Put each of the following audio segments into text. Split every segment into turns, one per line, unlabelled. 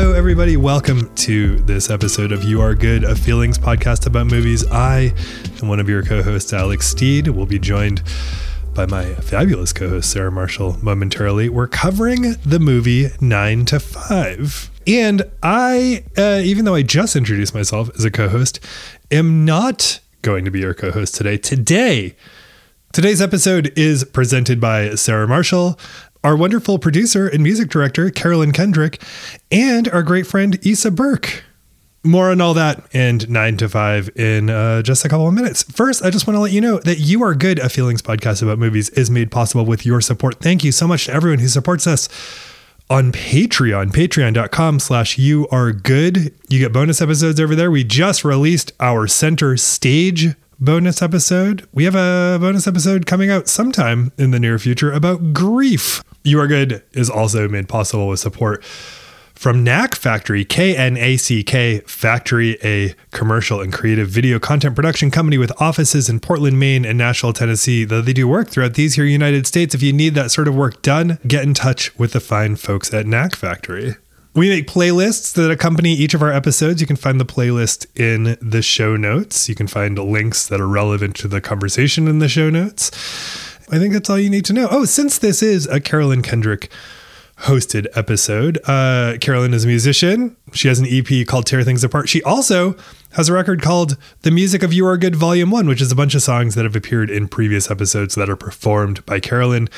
Hello, everybody. Welcome to this episode of You Are Good, a feelings podcast about movies. I am one of your co hosts, Alex Steed. We'll be joined by my fabulous co host, Sarah Marshall, momentarily. We're covering the movie Nine to Five. And I, uh, even though I just introduced myself as a co host, am not going to be your co host today. Today, Today's episode is presented by Sarah Marshall, our wonderful producer and music director, Carolyn Kendrick, and our great friend, Issa Burke. More on all that and nine to five in uh, just a couple of minutes. First, I just want to let you know that You Are Good, a feelings podcast about movies, is made possible with your support. Thank you so much to everyone who supports us on Patreon, patreon.com slash you are good. You get bonus episodes over there. We just released our center stage bonus episode. We have a bonus episode coming out sometime in the near future about grief. You Are Good is also made possible with support from Knack Factory, K N A C K Factory, a commercial and creative video content production company with offices in Portland, Maine and Nashville, Tennessee. Though they do work throughout these here United States. If you need that sort of work done, get in touch with the fine folks at Knack Factory. We make playlists that accompany each of our episodes. You can find the playlist in the show notes. You can find links that are relevant to the conversation in the show notes. I think that's all you need to know. Oh, since this is a Carolyn Kendrick hosted episode, uh, Carolyn is a musician. She has an EP called Tear Things Apart. She also has a record called The Music of You Are Good Volume 1, which is a bunch of songs that have appeared in previous episodes that are performed by Carolyn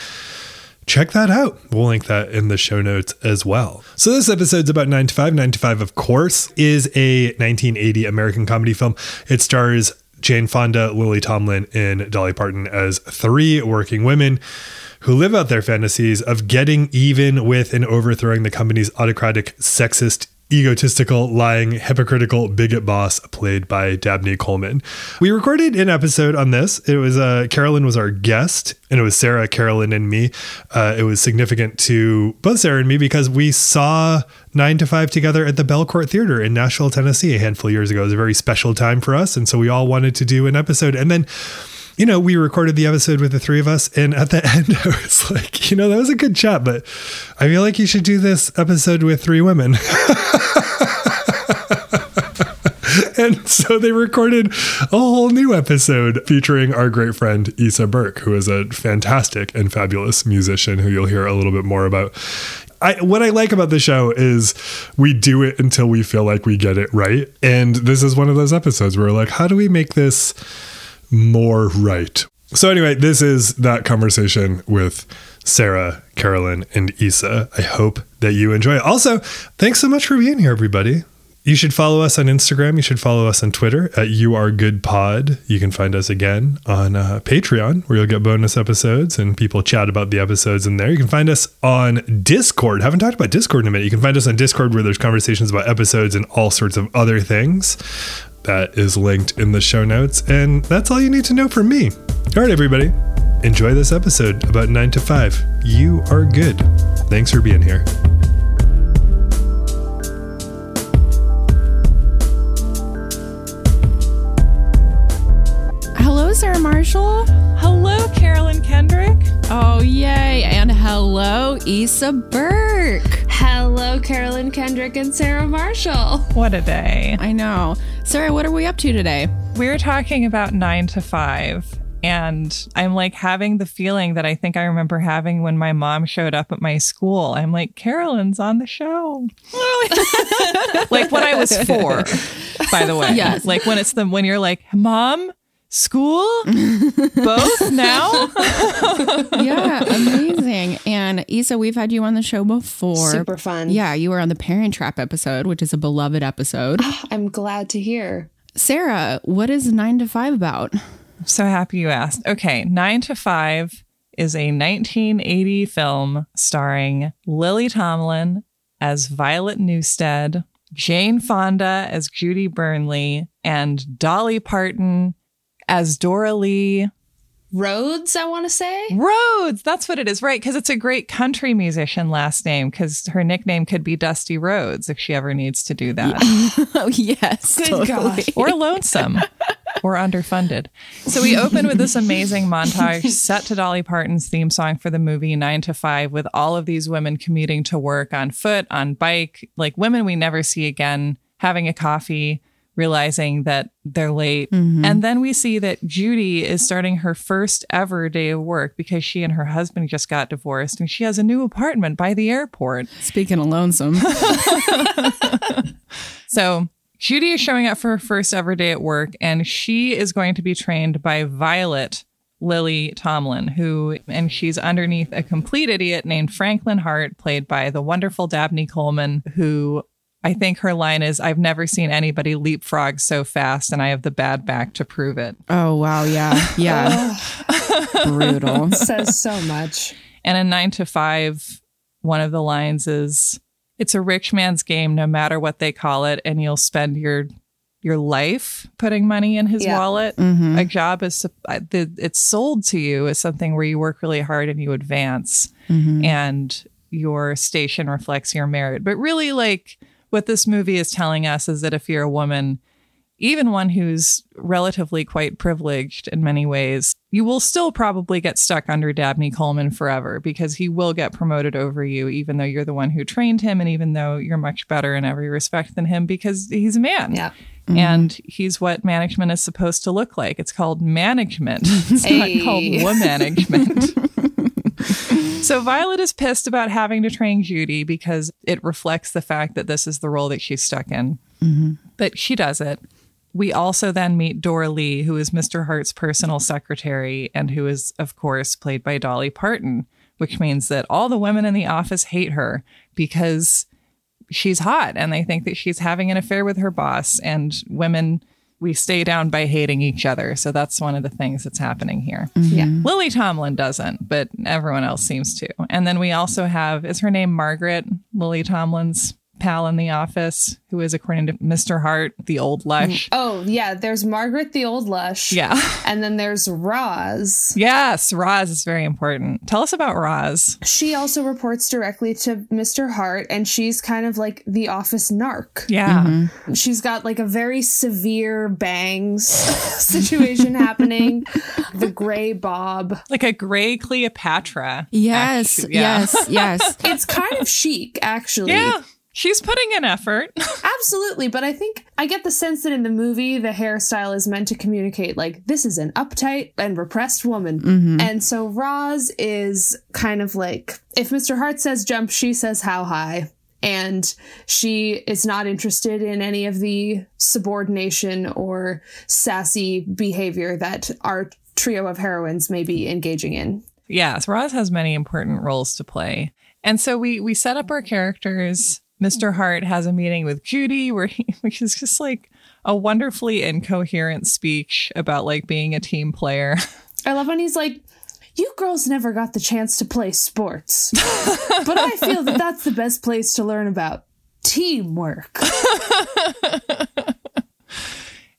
check that out. We'll link that in the show notes as well. So this episode's about 9 to 5. 9 to 5, of course, is a 1980 American comedy film. It stars Jane Fonda, Lily Tomlin, and Dolly Parton as three working women who live out their fantasies of getting even with and overthrowing the company's autocratic, sexist, egotistical, lying, hypocritical bigot boss played by Dabney Coleman. We recorded an episode on this. It was uh, Carolyn was our guest, and it was Sarah, Carolyn, and me. Uh, it was significant to both Sarah and me because we saw Nine to Five together at the Belcourt Theater in Nashville, Tennessee, a handful of years ago. It was a very special time for us, and so we all wanted to do an episode. And then you know, we recorded the episode with the three of us, and at the end, I was like, you know, that was a good chat, but I feel like you should do this episode with three women. and so they recorded a whole new episode featuring our great friend Issa Burke, who is a fantastic and fabulous musician who you'll hear a little bit more about. I, what I like about the show is we do it until we feel like we get it right. And this is one of those episodes where we're like, how do we make this more right. So, anyway, this is that conversation with Sarah, Carolyn, and Issa. I hope that you enjoy it. Also, thanks so much for being here, everybody. You should follow us on Instagram. You should follow us on Twitter at You Are Good Pod. You can find us again on uh, Patreon, where you'll get bonus episodes and people chat about the episodes in there. You can find us on Discord. Haven't talked about Discord in a minute. You can find us on Discord, where there's conversations about episodes and all sorts of other things that is linked in the show notes. And that's all you need to know from me. All right, everybody, enjoy this episode about 9 to 5. You are good. Thanks for being here.
Hello, Sarah Marshall.
Hello, Carolyn Kendrick.
Oh, yay. And hello, Issa Burke.
Hello, Carolyn Kendrick and Sarah Marshall.
What a day.
I know. Sarah, what are we up to today?
We're talking about nine to five. And I'm like having the feeling that I think I remember having when my mom showed up at my school. I'm like, Carolyn's on the show. like when I was four, by the way.
Yes.
Like when it's the when you're like, Mom, school? Both now?
yeah, amazing. And Issa we've had you on the show before.
Super fun.
Yeah, you were on the Parent Trap episode, which is a beloved episode.
Ah, I'm glad to hear.
Sarah, what is 9 to 5 about?
I'm so happy you asked. Okay, Nine to Five is a 1980 film starring Lily Tomlin as Violet Newstead, Jane Fonda as Judy Bernly, and Dolly Parton as Dora Lee
Rhodes, I want to say.
Rhodes. That's what it is, right? Because it's a great country musician last name. Because her nickname could be Dusty Rhodes if she ever needs to do that,
oh, yes.
Good
totally.
gosh.
or Lonesome. or underfunded. So we open with this amazing montage set to Dolly Parton's theme song for the movie 9 to 5 with all of these women commuting to work on foot, on bike, like women we never see again, having a coffee, realizing that they're late. Mm-hmm. And then we see that Judy is starting her first ever day of work because she and her husband just got divorced and she has a new apartment by the airport.
Speaking of lonesome,
So Judy is showing up for her first ever day at work, and she is going to be trained by Violet Lily Tomlin, who, and she's underneath a complete idiot named Franklin Hart, played by the wonderful Dabney Coleman, who I think her line is, I've never seen anybody leapfrog so fast, and I have the bad back to prove it.
oh wow, yeah, yeah, brutal.
Says so much.
And in nine to five, one of the lines is, "It's a rich man's game, no matter what they call it, and you'll spend your your life putting money in his
Yeah.
wallet.
Mm-hmm.
A job is sup- uh, the- it's sold to you as something where you work really hard and you advance,
Mm-hmm.
and your station reflects your merit. But really, like what this movie is telling us is that if you're a woman." Even one who's relatively quite privileged in many ways, you will still probably get stuck under Dabney Coleman forever because he will get promoted over you, even though you're the one who trained him and even though you're much better in every respect than him because he's a man.
Yeah. Mm-hmm.
And he's what management is supposed to look like. It's called management. It's
Hey.
not called woman management. so Violet is pissed about having to train Judy because it reflects the fact that this is the role that she's stuck in. Mm-hmm. But she does it. We also then meet Dora Lee, who is Mr. Hart's personal secretary and who is, of course, played by Dolly Parton, which means that all the women in the office hate her because she's hot and they think that she's having an affair with her boss. And women, we stay down by hating each other. So that's one of the things that's happening here. Mm-hmm.
Yeah.
Lily Tomlin doesn't, but everyone else seems to. And then we also have, is her name Margaret, Lily Tomlin's pal in the office, who is, according to Mr. Hart, the old lush. Mm.
Oh, yeah. There's Margaret the Old Lush.
Yeah.
And then there's Roz.
Yes, Roz is very important. Tell us about Roz.
She also reports directly to Mr. Hart, and she's kind of like the office narc.
Yeah. Mm-hmm.
She's got like a very severe bangs situation happening. The gray bob.
Like a gray Cleopatra.
Yes,
Actu- yeah.
yes, yes.
It's kind of chic, actually.
Yeah. She's putting in effort.
Absolutely, but I think I get the sense that in the movie, the hairstyle is meant to communicate like this is an uptight and repressed woman. Mm-hmm. And so Roz is kind of like if Mr. Hart says jump, she says how high. And she is not interested in any of the subordination or sassy behavior that our trio of heroines may be engaging in.
Yes, Roz has many important roles to play. And so we we set up our characters. Mr. Hart has a meeting with Judy where he which is just like a wonderfully incoherent speech about like being a team player.
I love when he's like, You girls never got the chance to play sports. but I feel that that's the best place to learn about teamwork.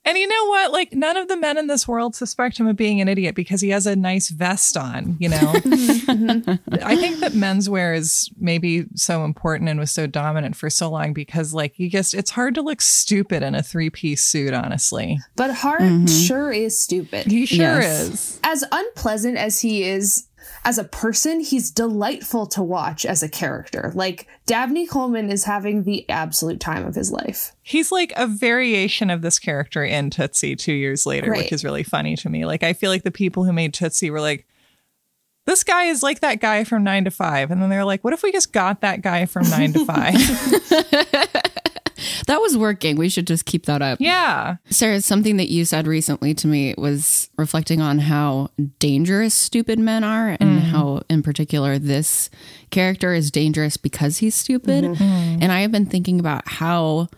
And you know what? Like none of the men in this world suspect him of being an idiot because he has a nice vest on, you know. I think that menswear is maybe so important and was so dominant for so long because like you just it's hard to look stupid in a three-piece suit, honestly.
But Hart mm-hmm. sure is stupid.
He sure
Yes.
is.
As unpleasant as he is as a person, he's delightful to watch as a character. Like, Dabney Coleman is having the absolute time of his life.
He's like a variation of this character in Tootsie two years later,
Right.
which is really funny to me. Like, I feel like the people who made Tootsie were like, this guy is like that guy from nine to five. And then they're like, what if we just got that guy from nine to five?
That was working. We should just keep that up.
yeah.
Sarah, something that you said recently to me was reflecting on how dangerous stupid men are and mm-hmm. how, in particular, this character is dangerous because he's stupid. Mm-hmm. And I have been thinking about how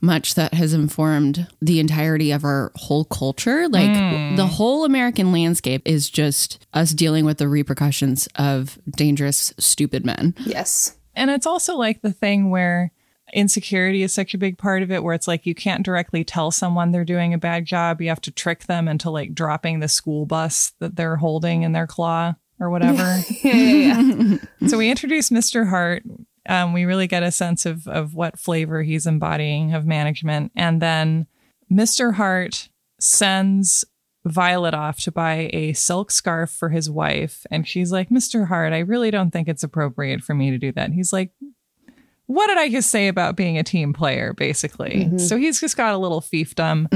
much that has informed the entirety of our whole culture. Like mm. the whole American landscape is just us dealing with the repercussions of dangerous, stupid men.
Yes.
And it's also like the thing where insecurity is such a big part of it, where it's like you can't directly tell someone they're doing a bad job. You have to trick them into like dropping the school bus that they're holding in their claw or whatever.
Yeah, yeah, yeah.
so we introduce Mr. Hart. Um, we really get a sense of of what flavor he's embodying of management, and then Mr. Hart sends Violet off to buy a silk scarf for his wife. And she's like, Mr. Hart, I really don't think it's appropriate for me to do that. And he's like, what did I just say about being a team player, basically?
Mm-hmm.
So he's just got a little fiefdom.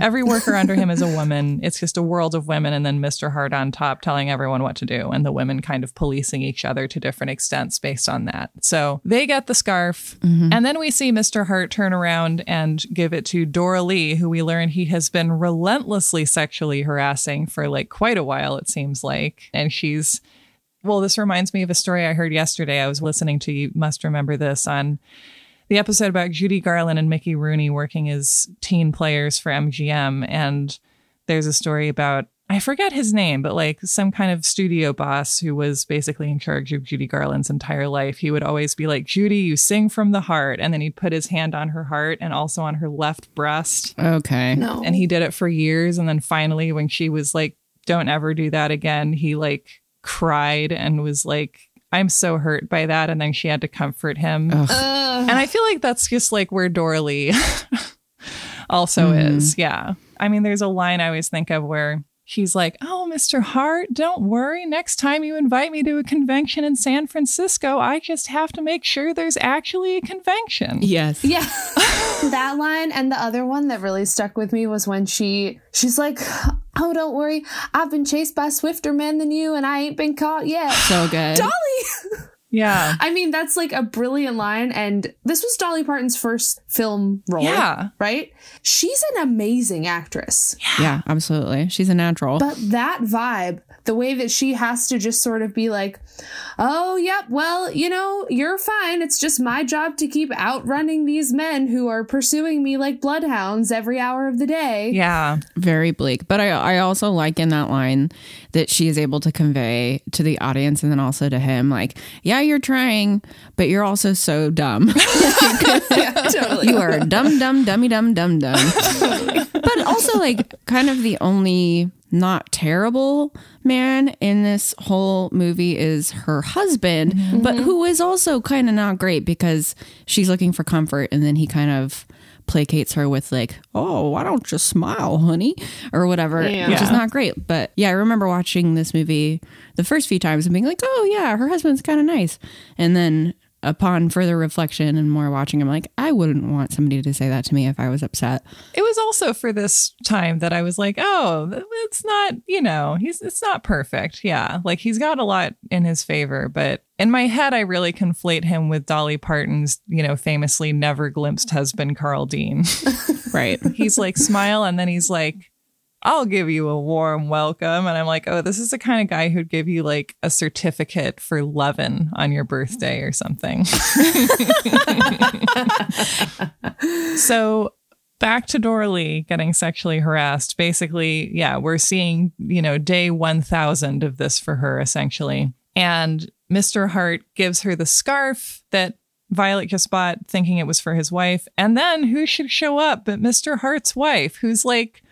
Every worker under him is a woman. It's just a world of women, and then Mr. Hart on top telling everyone what to do, and the women kind of policing each other to different extents based on that. So they get the scarf, and then we see Mr. Hart turn around and give it to Dora Lee, who we learn he has been relentlessly sexually harassing for like quite a while, it seems like. And she's well, this reminds me of a story I heard yesterday. I was listening to you must remember this on the episode about Judy Garland and Mickey Rooney working as teen players for MGM. And there's a story about I forget his name, but like some kind of studio boss who was basically in charge of Judy Garland's entire life. He would always be like, Judy, you sing from the heart. And then he'd put his hand on her heart and also on her left breast.
Okay.
No.
And he did it for years. And then finally, when she was like, don't ever do that again, he like cried and was like, I'm so hurt by that. And then she had to comfort him.
Ugh.
Ugh.
And I feel like that's just like where Dora also
Mhm.
is. Yeah. I mean, there's a line I always think of where she's like, Oh, Mr. Hart, don't worry. Next time you invite me to a convention in San Francisco, I just have to make sure there's actually a convention.
Yes.
Yeah. that line and the other one that really stuck with me was when she she's like, "Oh, don't worry. I've been chased by swifter men than you and I ain't been caught yet."
So good.
Dolly.
Yeah.
I mean, that's like a brilliant line and this was Dolly Parton's first film role,
Yeah.
right? She's an amazing actress.
Yeah, absolutely. She's a natural.
But that vibe, the way that she has to just sort of be like, oh, yep, well, you know, you're fine. It's just my job to keep outrunning these men who are pursuing me like bloodhounds every hour of the day.
Yeah.
very bleak. But I, I also like in that line that she is able to convey to the audience and then also to him, like, yeah, you're trying, but you're also so dumb.
yeah, totally.
you are dumb, dumb, dummy, dumb, dumb, dumb. but also, like, kind of the only not terrible man in this whole movie is her husband, but mm-hmm. who is also kind of not great because she's looking for comfort and then he kind of placates her with like, "Oh, why don't you smile, honey?" or whatever,
Yeah.
which is not great. But yeah, I remember watching this movie the first few times and being like, "Oh yeah, her husband's kind of nice," and then upon further reflection and more watching, I'm like, I wouldn't want somebody to say that to me if I was upset.
It was also for this time that I was like, oh, it's not, you know, he's it's not perfect. Yeah. Like he's got a lot in his favor, but in my head I really conflate him with Dolly Parton's, you know, famously never glimpsed husband Carl Dean.
Right.
he's like smile and then he's like I'll give you a warm welcome. And I'm like, oh, this is the kind of guy who'd give you like a certificate for Levin on your birthday or something. so back to Dora Lee getting sexually harassed. Basically, yeah, we're seeing, you know, day 1000 of this for her essentially. And Mr. Hart gives her the scarf that Violet just bought, thinking it was for his wife. And then who should show up but Mr. Hart's wife, who's like,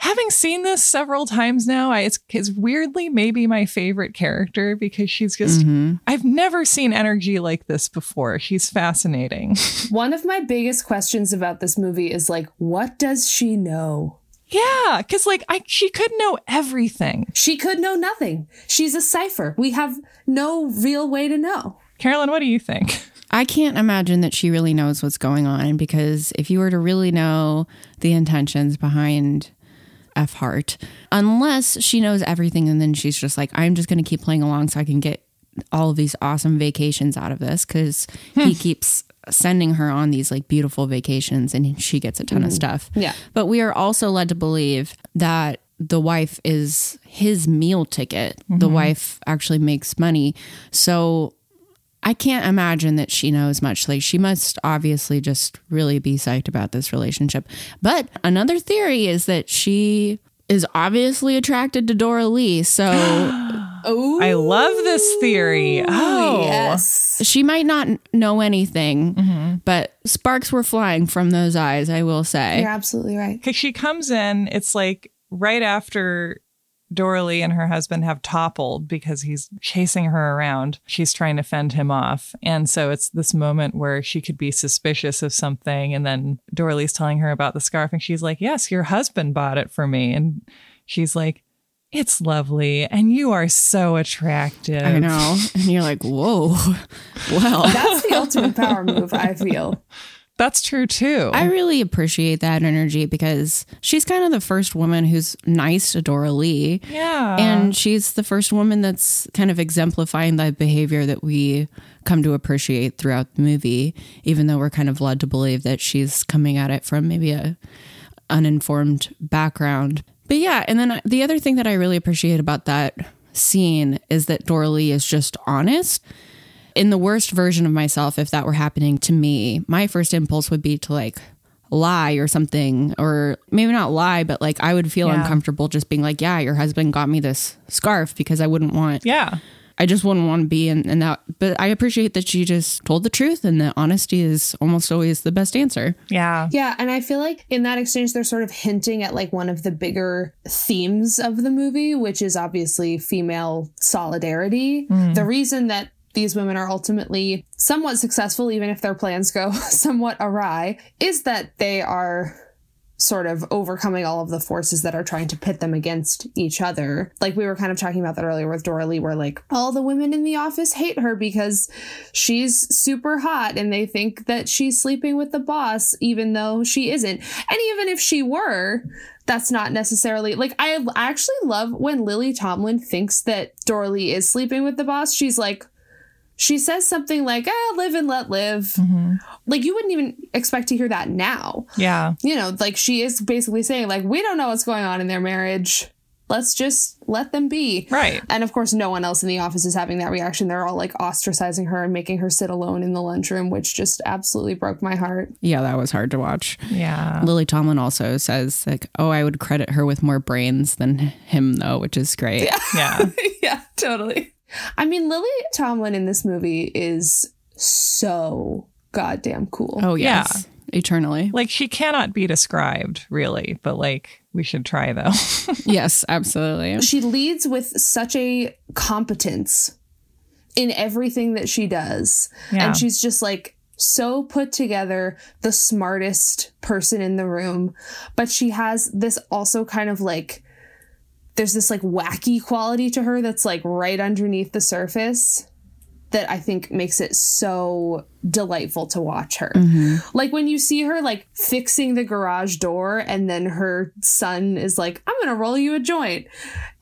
having seen this several times now, I, it's, it's weirdly maybe my favorite character because she's just,
Mhm.
I've never seen energy like this before. She's fascinating.
One of my biggest questions about this movie is like, what does she know?
Yeah, because like I, she could know everything.
She could know nothing. She's a cipher. We have no real way to know.
Carolyn, what do you think?
I can't imagine that she really knows what's going on because if you were to really know the intentions behind F Hart, unless she knows everything and then she's just like, I'm just going to keep playing along so I can get all of these awesome vacations out of this because he hmm. keeps sending her on these like beautiful vacations and she gets a ton of mm-hmm. stuff.
Yeah.
But we are also led to believe that the wife is his meal ticket. The mm-hmm. wife actually makes money. So I can't imagine that she knows much. Like she must obviously just really be psyched about this relationship. But another theory is that she is obviously attracted to Dora Lee. So
Oh,
I love this theory. Oh,
yes.
she might not know anything, mm-hmm. but sparks were flying from those eyes, I will say.
You're absolutely right.
Because she comes in, it's like right after Doralee and her husband have toppled because he's chasing her around. She's trying to fend him off. And so it's this moment where she could be suspicious of something. And then Doralee's telling her about the scarf. And she's like, Yes, your husband bought it for me. And she's like, It's lovely. And you are so attractive.
I know. And you're like, whoa. Well,
That's the ultimate power move, I feel.
That's true too.
I really appreciate that energy because she's kind of the first woman who's nice to Dora Lee.
yeah.
And she's the first woman that's kind of exemplifying the behavior that we come to appreciate throughout the movie, even though we're kind of led to believe that she's coming at it from maybe a uninformed background. But yeah, and then the other thing that I really appreciate about that scene is that Dora Lee is just honest. In the worst version of myself, if that were happening to me, my first impulse would be to like lie or something, or maybe not lie, but like I would feel
Yeah.
uncomfortable just being like, yeah, your husband got me this scarf because I wouldn't want
yeah.
I just wouldn't want to be in, in that. But I appreciate that she just told the truth and that honesty is almost always the best answer.
Yeah.
Yeah, and I feel like in that exchange, they're sort of hinting at like one of the bigger themes of the movie, which is obviously female solidarity. Mm. The reason that these women are ultimately somewhat successful, even if their plans go somewhat awry, is that they are sort of overcoming all of the forces that are trying to pit them against each other. Like we were kind of talking about that earlier with Dora Lee, where like all the women in the office hate her because she's super hot and they think that she's sleeping with the boss, even though she isn't. And even if she were, that's not necessarily like I actually love when Lily Tomlin thinks that Dora Lee is sleeping with the boss. She's like, she says something like, ah, live and let live. Like you wouldn't even expect to hear that now
Yeah.
you know, like she is basically saying, like, we don't know what's going on in their marriage. Let's just let them be.
Right.
And of course, no one else in the office is having that reaction. They're all like ostracizing her and making her sit alone in the lunchroom, which just absolutely broke my heart.
Yeah, that was hard to watch.
Yeah.
Lily Tomlin also says like, "Oh, I would credit her with more brains than him, though," which is great.
Yeah.
yeah, totally. I mean, Lily Tomlin in this movie is so goddamn cool.
Oh yes, eternally.
Like she cannot be described really, but like we should try though.
yes, absolutely.
she leads with such a competence in everything that she does.
Yeah.
And she's just like so put together, the smartest person in the room. But she has this also kind of like, there's this like wacky quality to her that's like right underneath the surface that I think makes it so delightful to watch her. Like when you see her like fixing the garage door and then her son is like, I'm going to roll you a joint.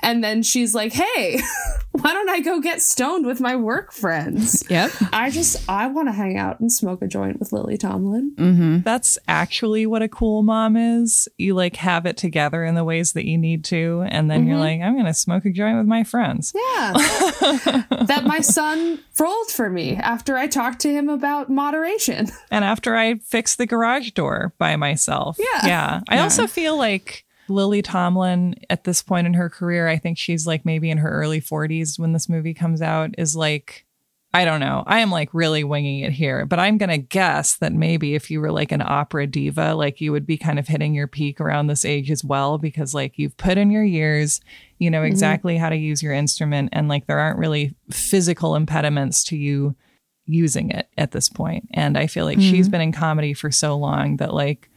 And then she's like, hey, why don't I go get stoned with my work friends?
Yep.
I just, I want to hang out and smoke a joint with Lily Tomlin.
Mm-hmm.
That's actually what a cool mom is. You like have it together in the ways that you need to, and then you're like, I'm going to smoke a joint with my friends.
Yeah. that my son rolled for me after I talked to him about moderation.
And after I fix the garage door by myself.
Yeah.
Yeah. I also feel like Lily Tomlin at this point in her career, I think she's like maybe in her early 40s when this movie comes out, is like, I don't know. I am like really winging it here, but I'm going to guess that maybe if you were like an opera diva, like you would be kind of hitting your peak around this age as well, because like you've put in your years, you know mm-hmm. exactly how to use your instrument, and like there aren't really physical impediments to you using it at this point. And I feel like mm-hmm. she's been in comedy for so long that like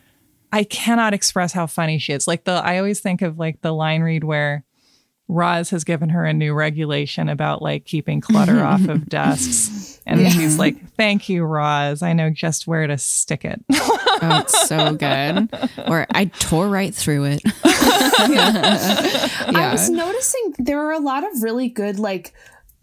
I cannot express how funny she is. Like the I always think of like the line read where Roz has given her a new regulation about like keeping clutter off of desks. And she's like, Thank you, Roz. I know just where to stick it.
Oh, it's so good. Or I tore right through it.
I
yeah.
was noticing there are a lot of really good, like,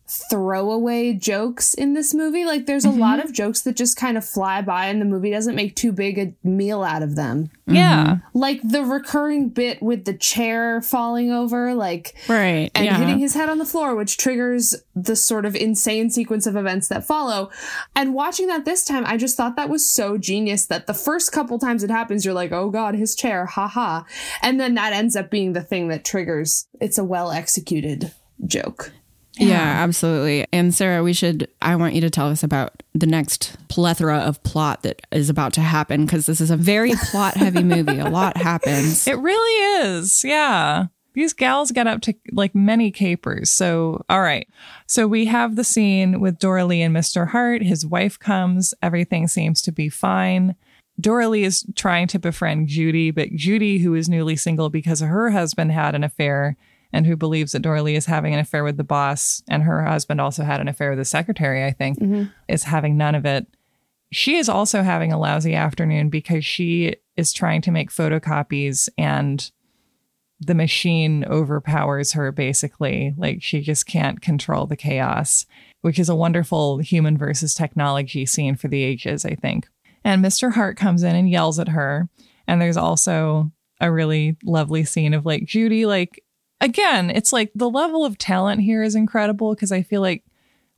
throwaway jokes in this movie. Like, there's a lot mm-hmm. of jokes that just kind of fly by, and the movie doesn't make too big a meal out of them.
Yeah. Mm-hmm.
Like the recurring bit with the chair falling over, like,
Right.
and
yeah.
hitting his head on the floor, which triggers the sort of insane sequence of events that follow. And watching that this time, I just thought that was so genius that the first couple times it happens, you're like, oh God, his chair, haha. And then that ends up being the thing that triggers. It's a well executed joke.
Yeah, absolutely. And Sarah, we should, I want you to tell us about the next plethora of plot that is about to happen because this is a very plot heavy movie. A lot happens.
It really is. Yeah. these gals get up to like many capers. So, all right. So we have the scene with Doralee and Mr. Hart. His wife comes. Everything seems to be fine. Doralee is trying to befriend Judy, but Judy, who is newly single because her husband had an affair and who believes that Doralee is having an affair with the boss, and her husband also had an affair with the secretary, I think, mm-hmm. is having none of it. She is also having a lousy afternoon because she is trying to make photocopies and the machine overpowers her basically. Like she just can't control the chaos, which is a wonderful human versus technology scene for the ages, I think. And Mr. Hart comes in and yells at her. And there's also a really lovely scene of like Judy, like, again, it's like the level of talent here is incredible because I feel like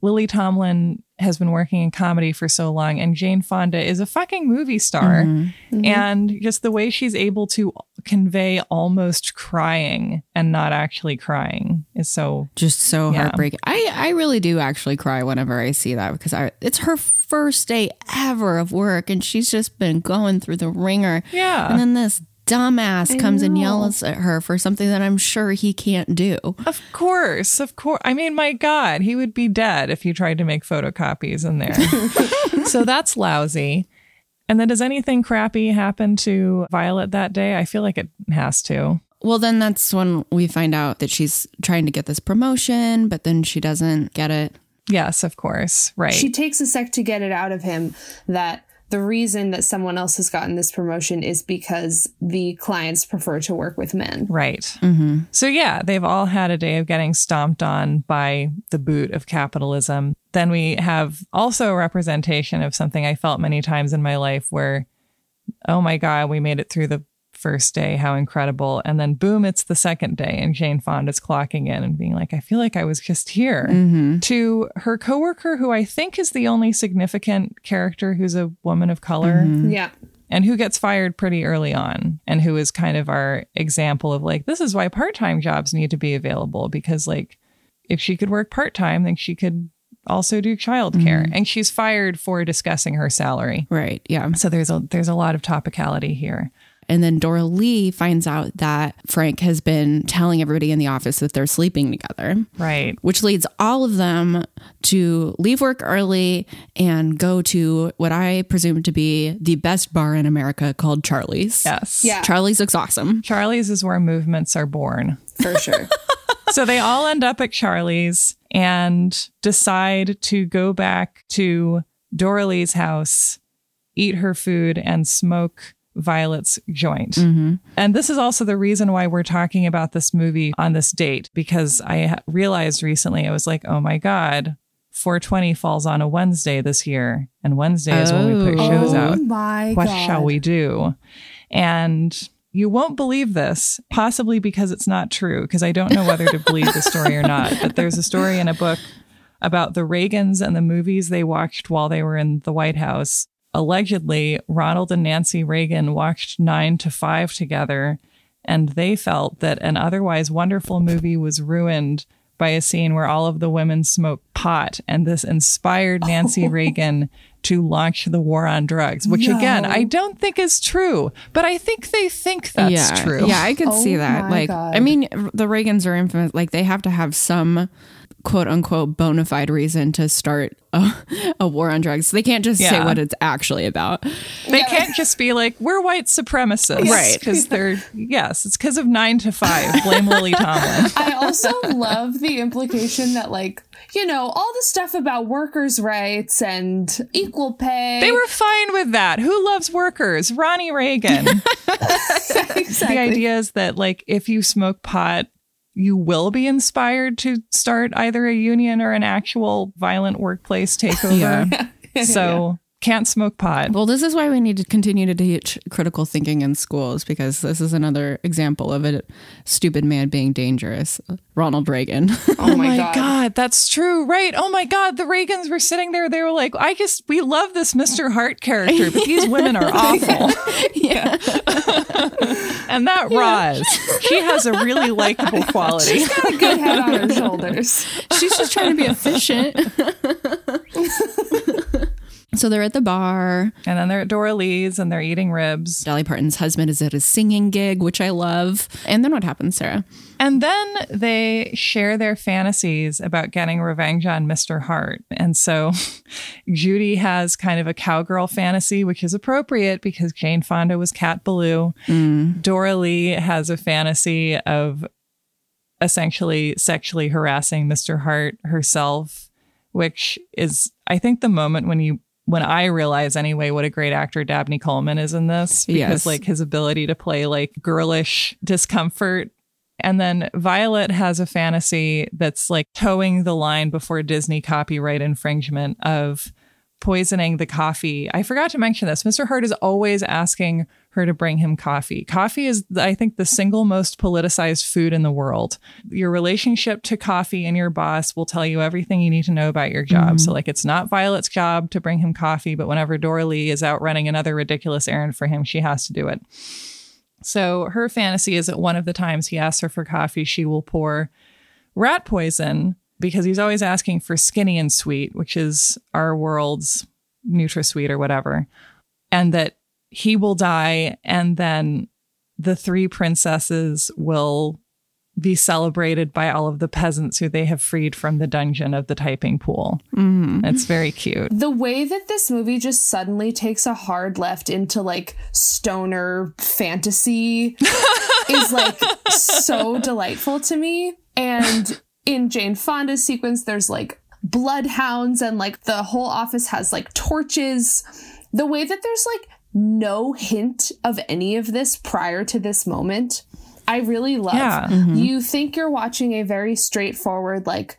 Lily Tomlin has been working in comedy for so long, and Jane Fonda is a fucking movie star. Mm-hmm. Mm-hmm. And just the way she's able to convey almost crying and not actually crying is so.
just so
Yeah.
heartbreaking. I, I really do actually cry whenever I see that because I it's her first day ever of work and she's just been going through the wringer.
Yeah.
And then this dumbass comes and yells at her for something that I'm sure he can't do.
Of course, of course. I mean, my God, he would be dead if you tried to make photocopies in there. so that's lousy. And then, does anything crappy happen to Violet that day? I feel like it has to.
Well, then that's when we find out that she's trying to get this promotion, but then she doesn't get it.
Yes, of course. Right.
She takes a sec to get it out of him that the reason that someone else has gotten this promotion is because the clients prefer to work with men.
Right. Mm-hmm. So, yeah, they've all had a day of getting stomped on by the boot of capitalism. Then we have also a representation of something I felt many times in my life where, oh my God, we made it through the first day. How incredible. And then, boom, it's the second day. And Jane Fonda's clocking in and being like, I feel like I was just here. Mm-hmm. To her coworker, who I think is the only significant character who's a woman of color mm-hmm.
Yeah.
and who gets fired pretty early on and who is kind of our example of like this is why part-time jobs need to be available because like if she could work part-time then she could also do childcare mm-hmm. and she's fired for discussing her salary
Right. Yeah.
so there's a there's a lot of topicality here
And then Dora Lee finds out that Frank has been telling everybody in the office that they're sleeping together.
right
which leads all of them to leave work early and go to what I presume to be the best bar in America called Charlie's.
yes
Yeah.
Charlie's looks awesome.
charlie's is where movements are born
For sure.
so they all end up at Charlie's and decide to go back to Dora Lee's house, eat her food, and smoke Violet's joint. Mm-hmm. And this is also the reason why we're talking about this movie on this date, because I realized recently, I was like, oh my God, 420 falls on a Wednesday this year. And Wednesday is when we put
Oh.
shows out
Oh my
what
God.
shall we do? And you won't believe this, possibly because it's not true, because I don't know whether to believe the story or not. But there's a story in a book about the Reagans and the movies they watched while they were in the White House. Allegedly, Ronald and Nancy Reagan watched Nine to Five together, and they felt that an otherwise wonderful movie was ruined by a scene where all of the women smoke pot, and this inspired Nancy Reagan to launch the war on drugs, which again, I don't think is true, but I think they think that's
yeah,
true.
Yeah, I could
Oh
see that. Like,
God.
I mean, the Reagans are infamous. Like, they have to have some quote unquote bona fide reason to start a, a war on drugs. They can't just say what it's actually about.
They can't just be like, we're white supremacists.
Right.
Because they're, yes, it's because of nine to five. Blame Lily Tomlin.
I also love the implication that, like, you know, all the stuff about workers' rights and equal pay.
They were fine with that. Who loves workers? Ronnie Reagan.
exactly.
the idea is that, like, if you smoke pot, you will be inspired to start either a union or an actual violent workplace takeover. So, can't smoke pot.
Well, this is why we need to continue to teach critical thinking in schools because this is another example of a stupid man being dangerous. Ronald Reagan.
Oh my,
my
god.
God. that's true. Right. Oh my God. The Reagans were sitting there. They were like, I just, we love this Mr. Hart character, but these women are awful.
yeah.
And that Roz, she has a really likable quality.
She's got a good head on her shoulders.
She's just trying to be efficient. So they're at the bar.
And then they're at Dora Lee's and they're eating ribs.
Dolly Parton's husband is at a singing gig, which I love. And then what happens, Sarah?
And then they share their fantasies about getting revenge on Mr. Hart. And so Judy has kind of a cowgirl fantasy, which is appropriate because Jane Fonda was Cat Ballou. Mm. Dora Lee has a fantasy of essentially sexually harassing Mr. Hart herself, which is, I think, the moment when you when I realize anyway what a great actor Dabney Coleman is in this because
Yes.
like his ability to play like girlish discomfort and then Violet has a fantasy that's like toeing the line before Disney copyright infringement of poisoning the coffee. I forgot to mention this. Mr. Hart is always asking her to bring him coffee. Coffee is, I think, the single most politicized food in the world. Your relationship to coffee and your boss will tell you everything you need to know about your job. Mm-hmm. So, like, it's not Violet's job to bring him coffee, but whenever Dora Lee is out running another ridiculous errand for him, she has to do it. So, her fantasy is that one of the times he asks her for coffee, she will pour rat poison because he's always asking for skinny and sweet, which is our world's NutraSweet or whatever, and that he will die, and then the three princesses will be celebrated by all of the peasants who they have freed from the dungeon of the typing pool. Mm-hmm. It's very cute.
The way that this movie just suddenly takes a hard left into like stoner fantasy is like so delightful to me. And in Jane Fonda's sequence, there's like bloodhounds and like the whole office has like torches. The way that there's like no hint of any of this prior to this moment, I really love.
Yeah. Mm-hmm. Mm-hmm.
You think you're watching a very straightforward, like,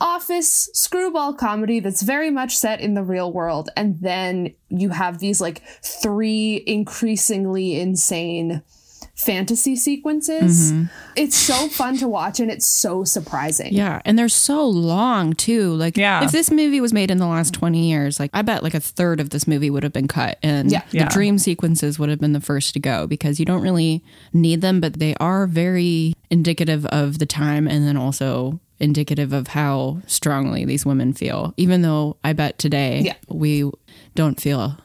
office screwball comedy that's very much set in the real world. And then you have these, like, three increasingly insane fantasy sequences. Mm-hmm. It's so fun to watch and it's so surprising.
Yeah, and they're so long too. Like,
Yeah.
if this movie was made in the last twenty years, like I bet like a third of this movie would have been cut, and
Yeah.
the
Yeah.
dream sequences would have been the first to go because you don't really need them, but they are very indicative of the time, and then also indicative of how strongly these women feel. Even though I bet today
Yeah.
we don't feel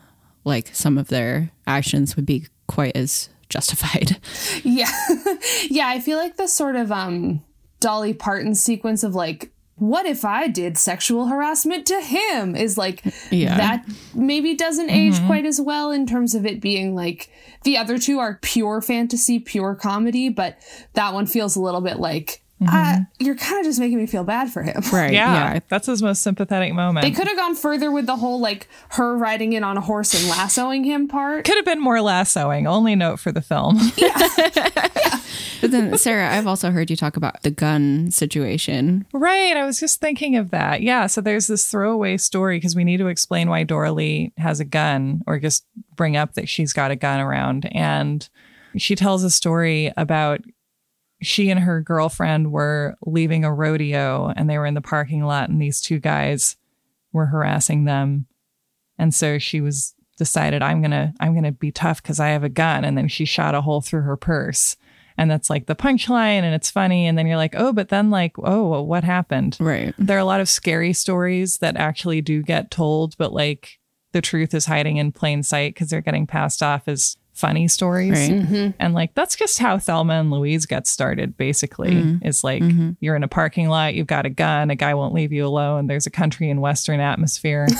like some of their actions would be quite as justified.
Yeah. yeah, I feel like the sort of um Dolly Parton sequence of like what if I did sexual harassment to him is like
Yeah.
that maybe doesn't age quite as well in terms of it being like the other two are pure fantasy, pure comedy, but that one feels a little bit like uh, you're kind of just making me feel bad for him.
Right.
Yeah, that's his most sympathetic moment.
They could have gone further with the whole like her riding in on a horse and lassoing him part.
Could have been more lassoing. Only note for the film. Yeah.
But then, Sarah, I've also heard you talk about the gun situation.
right. I was just thinking of that. Yeah. So there's this throwaway story because we need to explain why Dora Lee has a gun or just bring up that she's got a gun around. And she tells a story about she and her girlfriend were leaving a rodeo and they were in the parking lot and these two guys were harassing them. And so she was decided I'm going to I'm going to be tough cuz I have a gun and then she shot a hole through her purse. And that's like the punchline and it's funny and then you're like, "Oh, but then like, oh, well, what happened?"
Right.
There are a lot of scary stories that actually do get told, but like the truth is hiding in plain sight because they're getting passed off as funny stories.
Right. Mm-hmm.
And like that's just how Thelma and Louise got started, basically. Mm-hmm. Is like mm-hmm. you're in a parking lot, you've got a gun, a guy won't leave you alone, there's a country and western atmosphere.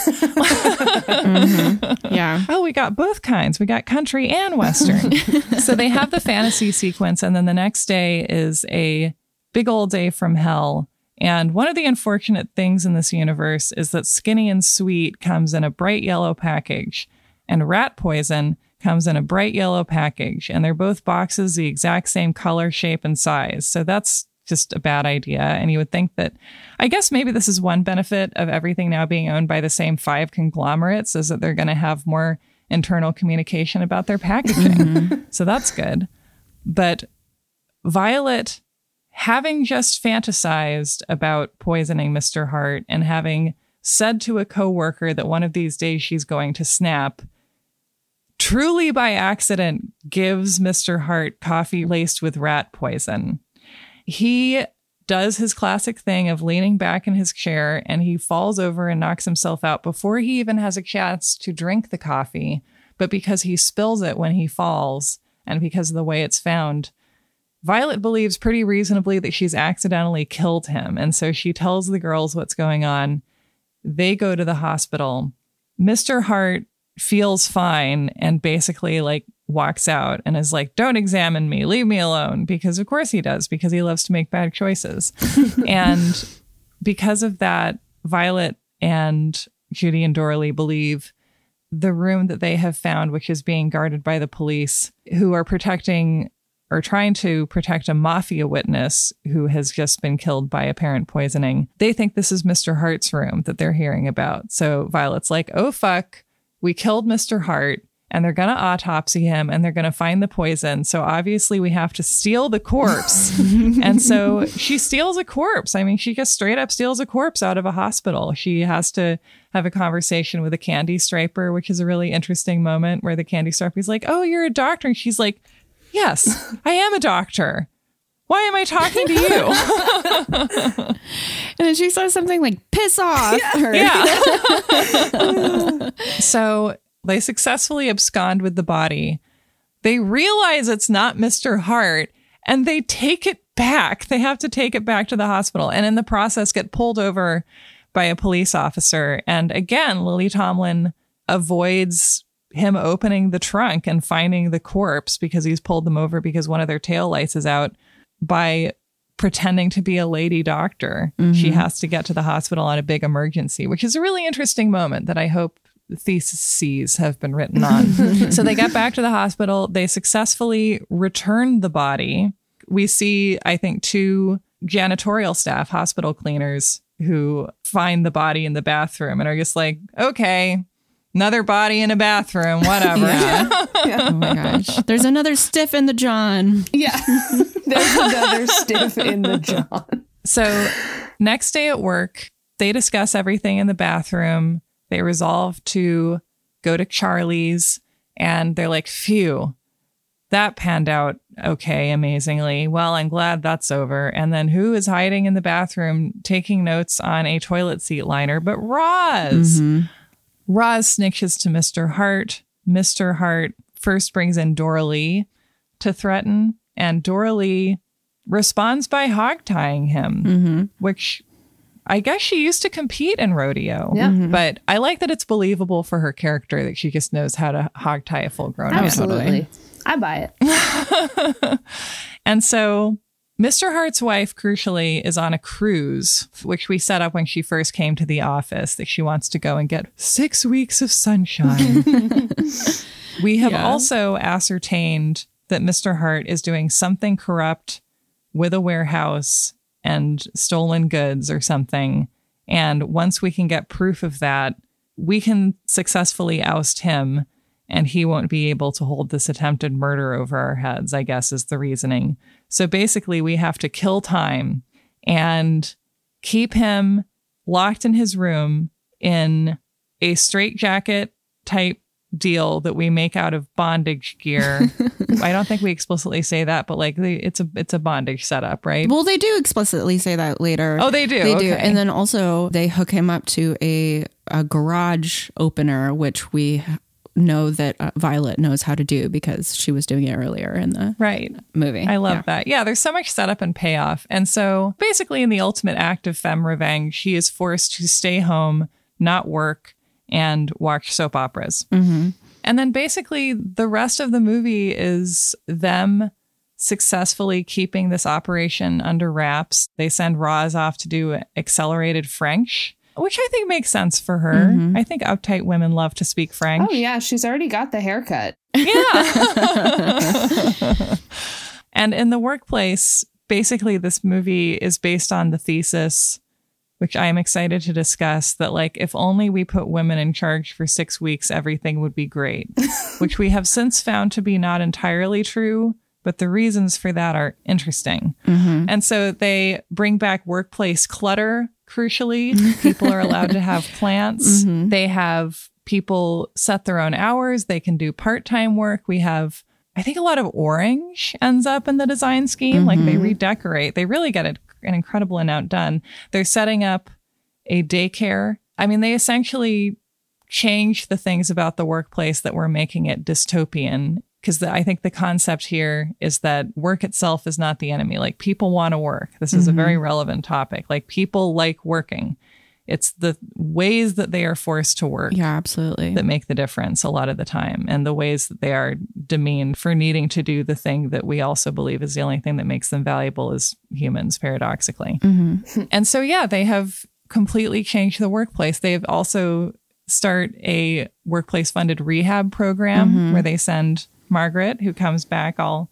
Yeah.
oh, we got both kinds. We got country and western. so they have the fantasy sequence, and then the next day is a big old day from hell. And one of the unfortunate things in this universe is that Skinny and Sweet comes in a bright yellow package, and Rat Poison comes in a bright yellow package. And they're both boxes the exact same color, shape, and size. So that's just a bad idea. And you would think that, I guess maybe this is one benefit of everything now being owned by the same five conglomerates is that they're going to have more internal communication about their packaging. Mm-hmm. so that's good. But Violet, having just fantasized about poisoning Mr. Hart and having said to a coworker that one of these days she's going to snap, truly by accident gives Mr. Hart coffee laced with rat poison. He does his classic thing of leaning back in his chair and he falls over and knocks himself out before he even has a chance to drink the coffee. But because he spills it when he falls and because of the way it's found, Violet believes pretty reasonably that she's accidentally killed him. And so she tells the girls what's going on. They go to the hospital. Mr. Hart feels fine and basically like walks out and is like, Don't examine me, leave me alone. Because of course he does, because he loves to make bad choices. and because of that, Violet and Judy and Doralee believe the room that they have found, which is being guarded by the police who are protecting or trying to protect a mafia witness who has just been killed by apparent poisoning. They think this is Mr. Hart's room that they're hearing about. So Violet's like, oh, fuck, we killed Mr. Hart and they're going to autopsy him and they're going to find the poison. So obviously we have to steal the corpse. and so she steals a corpse. I mean, she just straight up steals a corpse out of a hospital. She has to have a conversation with a candy striper, which is a really interesting moment where the candy striper is like, "Oh, you're a doctor." And she's like, "Yes, I am a doctor." Why am I talking to you?
and then she says something like, piss off.
yeah. so they successfully abscond with the body. They realize it's not Mr. Hart and they take it back. They have to take it back to the hospital and in the process get pulled over by a police officer. And again, Lily Tomlin avoids him opening the trunk and finding the corpse because he's pulled them over because one of their tail lights is out by pretending to be a lady doctor. She mm-hmm. has to get to the hospital on a big emergency, which is a really interesting moment that I hope theses have been written on. so they get back to the hospital. They successfully return the body. We see, I think, two janitorial staff, hospital cleaners, who find the body in the bathroom and are just like, okay, another body in a bathroom, whatever.
Yeah. Oh my gosh. There's another stiff in the John.
Yeah. There's another stiff in the John.
So, next day at work, they discuss everything in the bathroom. They resolve to go to Charlie's and they're like, phew, that panned out okay, amazingly. Well, I'm glad that's over. And then who is hiding in the bathroom taking notes on a toilet seat liner but Roz? Mm-hmm. Roz snitches to Mr. Hart. Mr. Hart first brings in Doralee to threaten, and Doralee responds by hog tying him, mm-hmm. which I guess she used to compete in rodeo.
Yeah. Mm-hmm.
But I like that it's believable for her character that she just knows how to hog tie a full grown man.
Absolutely. I buy it.
And so Mr. Hart's wife, crucially, is on a cruise, which we set up when she first came to the office that she wants to go and get six weeks of sunshine. we have
Yeah.
also ascertained that Mr. Hart is doing something corrupt with a warehouse and stolen goods or something. And once we can get proof of that, we can successfully oust him and he won't be able to hold this attempted murder over our heads, I guess is the reasoning. So basically, we have to kill time and keep him locked in his room in a straitjacket type deal that we make out of bondage gear. I don't think we explicitly say that, but like the, it's a it's a bondage setup, right?
Well, they do explicitly say that later.
Oh, they do?
They do. And then also they hook him up to a, a garage opener, which we know that uh, Violet knows how to do because she was doing it earlier in the
right.
movie.
I love
Yeah.
that. Yeah, there's so much setup and payoff. And so basically, in the ultimate act of femme revenge, she is forced to stay home, not work, and watch soap operas. Mm-hmm. And then basically, the rest of the movie is them successfully keeping this operation under wraps. They send Roz off to do accelerated French. Which I think makes sense for her. Mm-hmm. I think uptight women love to speak French.
Oh yeah, she's already got the haircut.
Yeah. and in the workplace, basically, this movie is based on the thesis, which I am excited to discuss that, like, if only we put women in charge for six weeks, everything would be great, which we have since found to be not entirely true. But the reasons for that are interesting. Mm-hmm. And so they bring back workplace clutter, crucially. People are allowed to have plants. Mm-hmm. They have people set their own hours. They can do part time work. We have, I think, a lot of orange ends up in the design scheme. Like they mm-hmm. redecorate, they really get it an incredible amount done. They're setting up a daycare. I mean, they essentially change the things about the workplace that were making it dystopian. Because I think the concept here is that work itself is not the enemy. Like people want to work. This is a mm-hmm. very relevant topic. Like people like working. It's the ways that they are forced to work
Yeah, absolutely.
that make the difference a lot of the time and the ways that they are demeaned for needing to do the thing that we also believe is the only thing that makes them valuable as humans paradoxically mm-hmm. and so yeah they have completely changed the workplace they've also start a workplace funded rehab program mm-hmm. where they send margaret who comes back all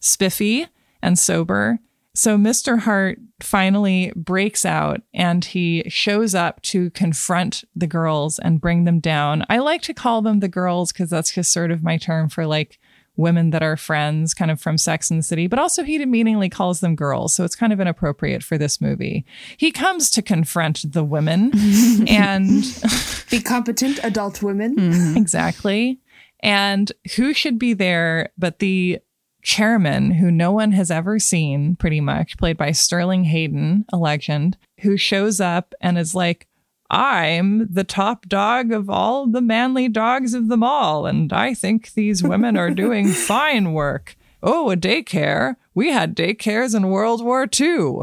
spiffy and sober. So Mr. Hart finally breaks out and he shows up to confront the girls and bring them down. I like to call them the girls because that's just sort of my term for like women that are friends, kind of from Sex and the City, but also he demeaningly calls them girls. So it's kind of inappropriate for this movie. He comes to confront the women and
The competent adult women.
Mm-hmm. exactly. And who should be there but the chairman, who no one has ever seen, pretty much, played by Sterling Hayden, a legend, who shows up and is like, I'm the top dog of all the manly dogs of them all, and I think these women are doing fine work. Oh, a daycare. We had daycares in World War II.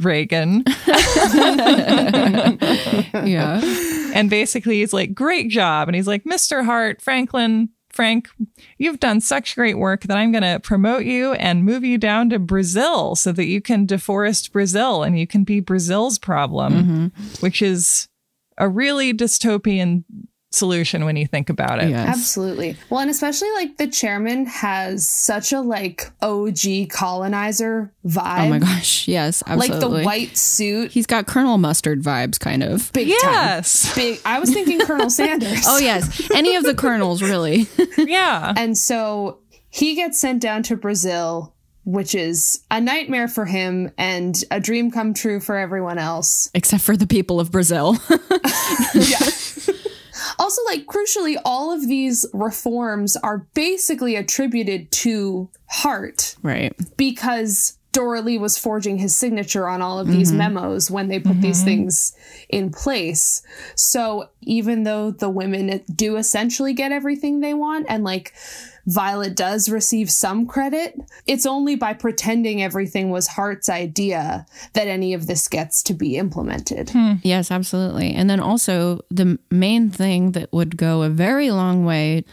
Reagan.
yeah.
And basically, he's like, great job. And he's like, Mr. Hart, Franklin, Frank, you've done such great work that I'm going to promote you and move you down to Brazil so that you can deforest Brazil and you can be Brazil's problem, mm-hmm. which is a really dystopian solution when you think about it.
Yes.
Absolutely. Well, and especially like the chairman has such a like OG colonizer oh vibe.
Oh my gosh. Yes, absolutely.
Like the white suit,
He's got Colonel Mustard vibes, kind of.
big
Yes.
time. Big. I was thinking Colonel Sanders.
Oh, yes. Any of the colonels, really.
Yeah.
And so he gets sent down to Brazil, which is a nightmare for him and a dream come true for everyone else.
Except for the people of Brazil.
yeah. Like, crucially, all of these reforms are basically attributed to Hart
right.
because Doralee was forging his signature on all of these mm-hmm. memos when they put these mm-hmm. things in place. So even though the women do essentially get everything they want and like Violet does receive some credit, it's only by pretending everything was Hart's idea that any of this gets to be implemented. Hmm.
Yes, absolutely. And then also, the main thing that would go a very long way,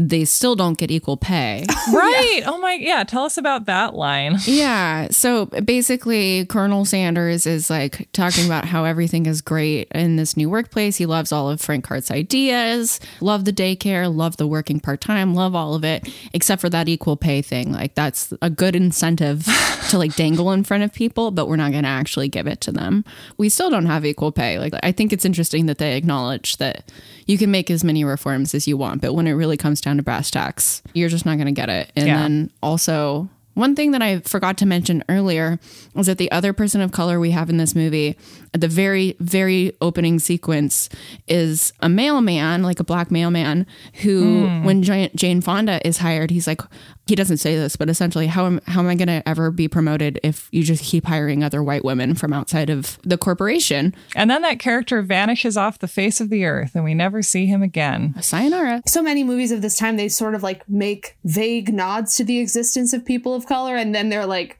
they still don't get equal pay.
Right. Oh my. Yeah. Tell us about that line.
Yeah. So basically, Colonel Sanders is like talking about how everything is great in this new workplace. He loves all of Frank Hart's ideas, love the daycare, love the working part time, love all of it, except for that equal pay thing. Like, that's a good incentive to like dangle in front of people, but we're not going to actually give it to them. We still don't have equal pay. Like, I think it's interesting that they acknowledge that you can make as many reforms as you want, but when it really comes down to brass tacks, you're just not going to get it. And
Yeah.
then also, one thing that I forgot to mention earlier was that the other person of color we have in this movie, at the very, very opening sequence, is a mailman, like a black mailman, who, hmm. when Jane, Jane Fonda is hired, he's like, he doesn't say this, but essentially, how am, how am I going to ever be promoted if you just keep hiring other white women from outside of the corporation?
And then that character vanishes off the face of the earth and we never see him again.
Sayonara.
so many movies of this time they sort of like make vague nods to the existence of people of color and then they're like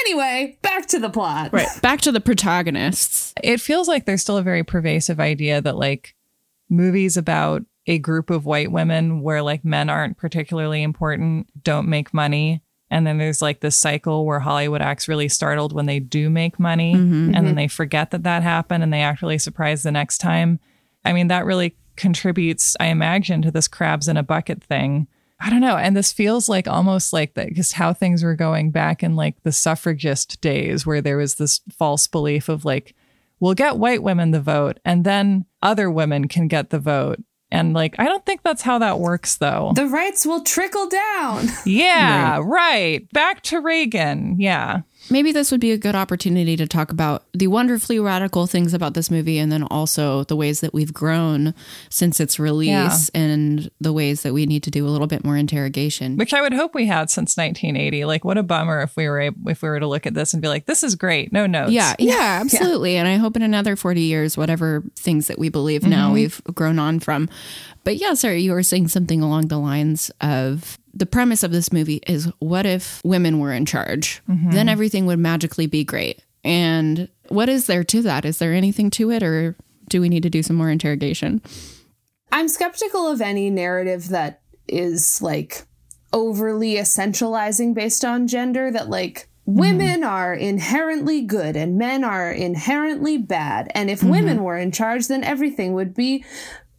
anyway back to the plot
Right. Back to the protagonists.
it feels like there's still a very pervasive idea that like movies about a group of white women where like men aren't particularly important don't make money and then there's like this cycle where hollywood acts really startled when they do make money mm-hmm, and then mm-hmm. they forget that that happened and they act really surprised the next time i mean that really contributes i imagine to this crabs in a bucket thing I don't know. And this feels like almost like that just how things were going back in like the suffragist days where there was this false belief of like, we'll get white women the vote and then other women can get the vote. And like, I don't think that's how that works though.
the rights will trickle down
Yeah, right. Back to Reagan. Yeah.
Maybe this would be a good opportunity to talk about the wonderfully radical things about this movie and then also the ways that we've grown since its release and the ways that we need to do a little bit more interrogation.
Which I would hope we had since 1980. Like, what a bummer if we were ab- if we were to look at this and be like, "This is great." No notes.
Yeah, yeah, absolutely. And I hope in another 40 years, whatever things that we believe now, mm-hmm. we've grown on from. But yeah, sorry, you were saying something along the lines of the premise of this movie is what if women were in charge? Mm-hmm. Then everything would magically be great. And what is there to that? Is there anything to it, or do we need to do some more interrogation?
I'm skeptical of any narrative that is like overly essentializing based on gender that like mm-hmm. women are inherently good and men are inherently bad and if mm-hmm. women were in charge then everything would be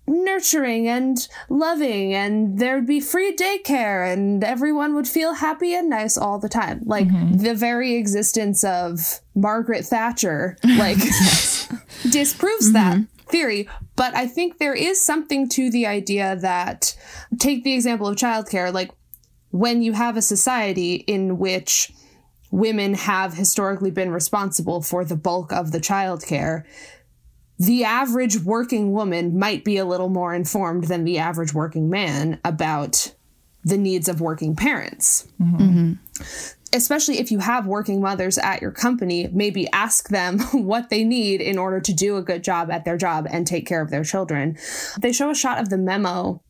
nurturing and loving and there'd be free daycare and everyone would feel happy and nice all the time. Like mm-hmm. the very existence of Margaret Thatcher like disproves that mm-hmm. theory. But I think there is something to the idea that take the example of childcare like when you have a society in which women have historically been responsible for the bulk of the childcare the average working woman might be a little more informed than the average working man about the needs of working parents. Mm-hmm. Especially if you have working mothers at your company, maybe ask them what they need in order to do a good job at their job and take care of their children. They show a shot of the memo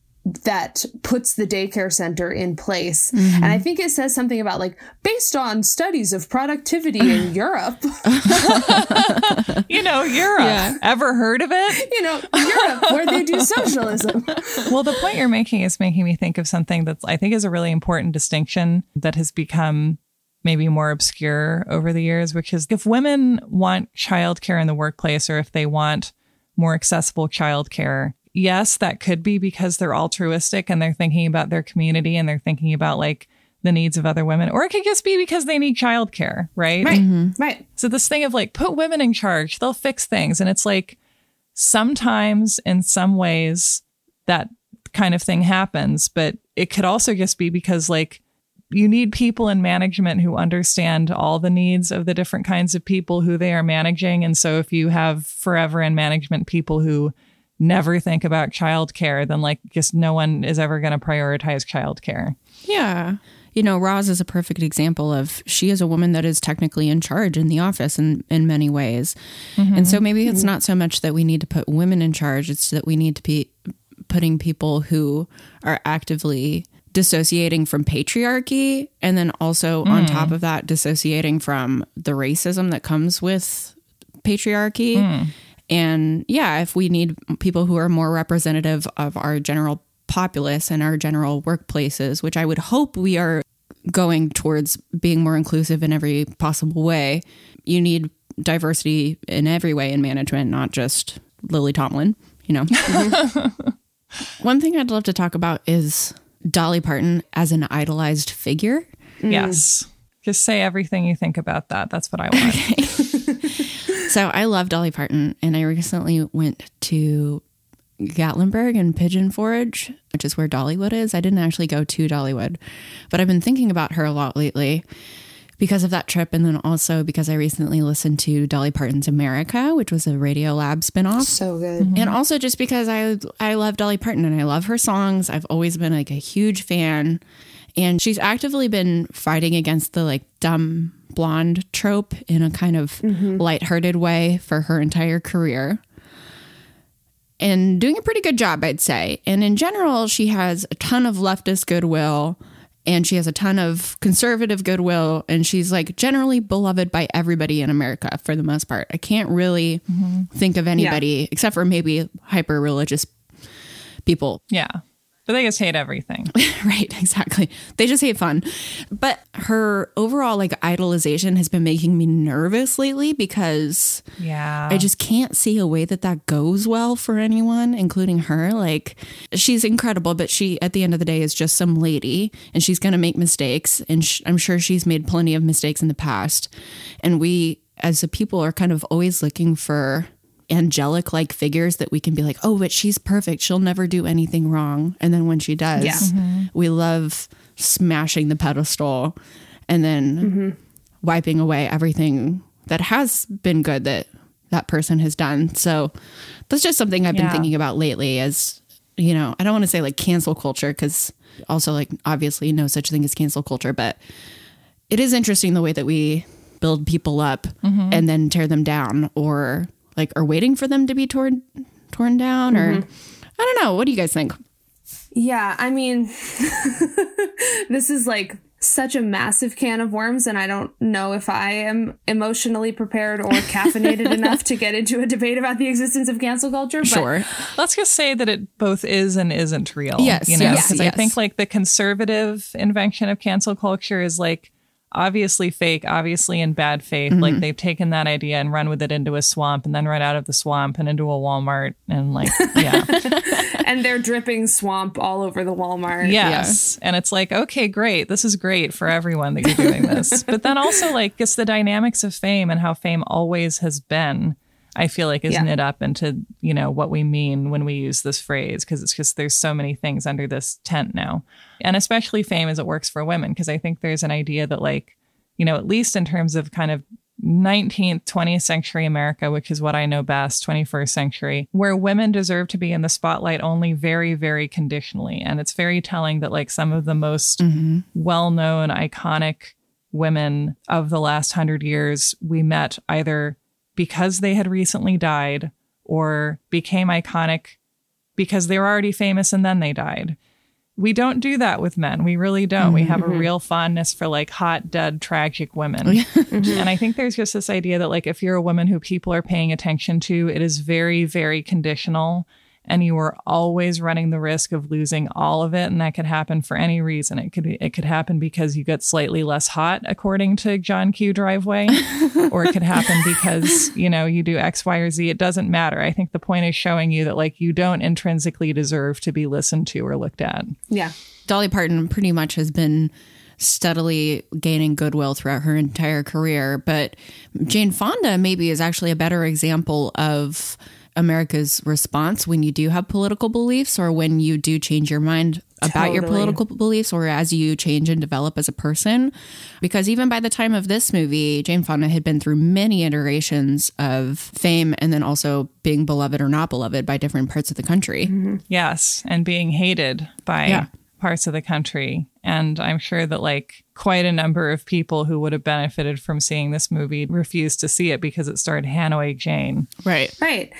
that puts the daycare center in place. Mm-hmm. And I think it says something about like based on studies of productivity in Europe.
You know, Oh, Europe.
Yeah.
Ever heard of it?
you know, Europe, where they do socialism.
well, the point you're making is making me think of something that's I think is a really important distinction that has become maybe more obscure over the years, which is if women want childcare in the workplace or if they want more accessible childcare, yes, that could be because they're altruistic and they're thinking about their community and they're thinking about like the needs of other women, or it could just be because they need childcare, right?
Right. Mm-hmm. Right.
So this thing of like put women in charge, they'll fix things. And it's like sometimes in some ways that kind of thing happens, but it could also just be because like you need people in management who understand all the needs of the different kinds of people who they are managing. And so if you have forever in management people who never think about childcare, then like just no one is ever going to prioritize childcare.
Yeah. You know, Roz is a perfect example of she is a woman that is technically in charge in the office in, in many ways. Mm-hmm. And so maybe it's not so much that we need to put women in charge, it's that we need to be putting people who are actively dissociating from patriarchy and then also on mm. top of that dissociating from the racism that comes with patriarchy. Mm. And yeah, if we need people who are more representative of our general populace and our general workplaces, which I would hope we are going towards being more inclusive in every possible way, you need diversity in every way in management, not just Lily Tomlin, you know. One thing I'd love to talk about is Dolly Parton as an idolized figure. Mm.
Yes. Just say everything you think about that. That's what I want.
So I love Dolly Parton, and I recently went to Gatlinburg and Pigeon Forge, which is where Dollywood is. I didn't actually go to Dollywood, but I've been thinking about her a lot lately because of that trip, and then also because I recently listened to Dolly Parton's America, which was a Radiolab spinoff.
So good. Mm-hmm.
And mm-hmm. also just because I I love Dolly Parton and I love her songs. I've always been like a huge fan. And she's actively been fighting against the like dumb blonde trope in a kind of mm-hmm. lighthearted way for her entire career. And doing a pretty good job, I'd say. And in general, she has a ton of leftist goodwill and she has a ton of conservative goodwill and she's like generally beloved by everybody in America for the most part. I can't really mm-hmm. think of anybody except for maybe hyper religious people
yeah. But they just hate everything.
right, exactly. They just hate fun. But her overall like idolization has been making me nervous lately because
Yeah.
I just can't see a way that that goes well for anyone, including her. Like, she's incredible, but she, at the end of the day, is just some lady and she's going to make mistakes. And sh- I'm sure she's made plenty of mistakes in the past. And we, as a people, are kind of always looking for angelic like figures that we can be like, oh, but she's perfect. She'll never do anything wrong. And then when she does,
Yeah. Mm-hmm.
we love smashing the pedestal. And then mm-hmm. wiping away everything that has been good that that person has done. So that's just something I've been thinking about lately as, you know, I don't want to say like cancel culture because also like obviously no such thing as cancel culture, but it is interesting the way that we build people up mm-hmm. and then tear them down or like are waiting for them to be torn torn down or mm-hmm. I don't know. What do you guys think?
Yeah, I mean, this is like such a massive can of worms, and I don't know if I am emotionally prepared or caffeinated enough to get into a debate about the existence of cancel culture. But
Sure.
Let's just say that it both is and isn't real.
Yes,
you know,
yes,
because I think like the conservative invention of cancel culture is like obviously fake, obviously in bad faith.
Mm-hmm.
Like they've taken that idea and run with it into a swamp, and then run out of the swamp and into a Walmart, and like yeah,
and they're dripping swamp all over the Walmart.
yes. And it's like okay, great, this is great for everyone that you're doing this. but then also like it's the dynamics of fame and how fame always has been. I feel like is
Yeah.
knit up into you know what we mean when we use this phrase because it's just there's so many things under this tent now, and especially fame as it works for women because I think there's an idea that like you know at least in terms of kind of 19th 20th century America which is what I know best 21st century where women deserve to be in the spotlight only very very conditionally. And it's very telling that like some of the most mm-hmm. well-known iconic women of the last hundred years we met either because they had recently died or became iconic because they were already famous and then they died. We don't do that with men. We really don't. We have a mm-hmm. real fondness for like hot, dead, tragic women. Mm-hmm. and I think there's just this idea that like if you're a woman who people are paying attention to, it is very, very conditional. And you are always running the risk of losing all of it. And that could happen for any reason. It could it could happen because you get slightly less hot, according to John Q driveway, or it could happen because, you know, you do X, Y, or Z. It doesn't matter. I think the point is showing you that like you don't intrinsically deserve to be listened to or looked at.
Yeah.
Dolly Parton pretty much has been steadily gaining goodwill throughout her entire career, but Jane Fonda maybe is actually a better example of America's response when you do have political beliefs or when you do change your mind about your political beliefs or as you change and develop as a person. Because even by the time of this movie, Jane Fonda had been through many iterations of fame and then also being beloved or not beloved by different parts of the country. Mm-hmm.
Yes, and being hated by
Yeah.
parts of the country. And I'm sure that like quite a number of people who would have benefited from seeing this movie refused to see it because it starred Hanoi Jane.
Right.
Right.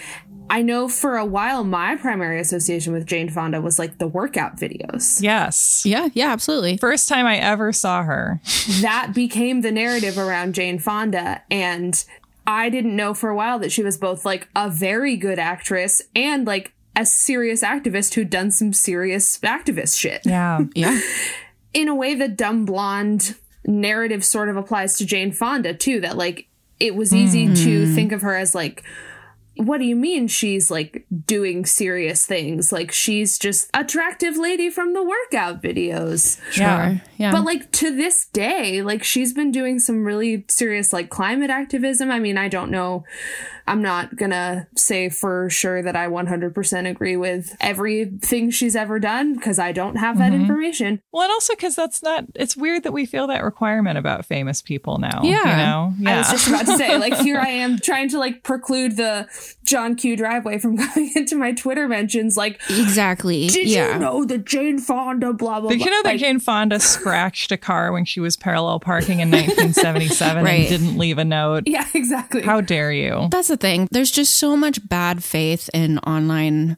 I know for a while my primary association with Jane Fonda was like the workout videos.
Yes.
Yeah, yeah, absolutely.
First time I ever saw her.
That became the narrative around Jane Fonda. And I didn't know for a while that she was both like a very good actress and like a serious activist who'd done some serious activist shit.
Yeah.
Yeah.
In a way the dumb blonde narrative sort of applies to Jane Fonda too that like it was easy to mm-hmm. think of her as like what do you mean she's like doing serious things like she's just attractive lady from the workout videos
Yeah.
Sure. Yeah.
but like to this day like she's been doing some really serious like climate activism i mean i don't know i'm not gonna say for sure that i 100% agree with everything she's ever done because i don't have that mm-hmm. information
Well, and also because that's not, it's weird that we feel that requirement about famous people now.
Yeah.
You know?
I was just about to say, like, here I am trying to like preclude the John Q driveway from going into my Twitter mentions. Like,
exactly.
did
yeah.
you know that Jane Fonda, blah blah
Did
blah?
you know that
Like,
Jane Fonda scratched a car when she was parallel parking in 1977
Right.
and didn't leave a note?
Yeah, exactly.
How dare you?
That's the thing. There's just so much bad faith in online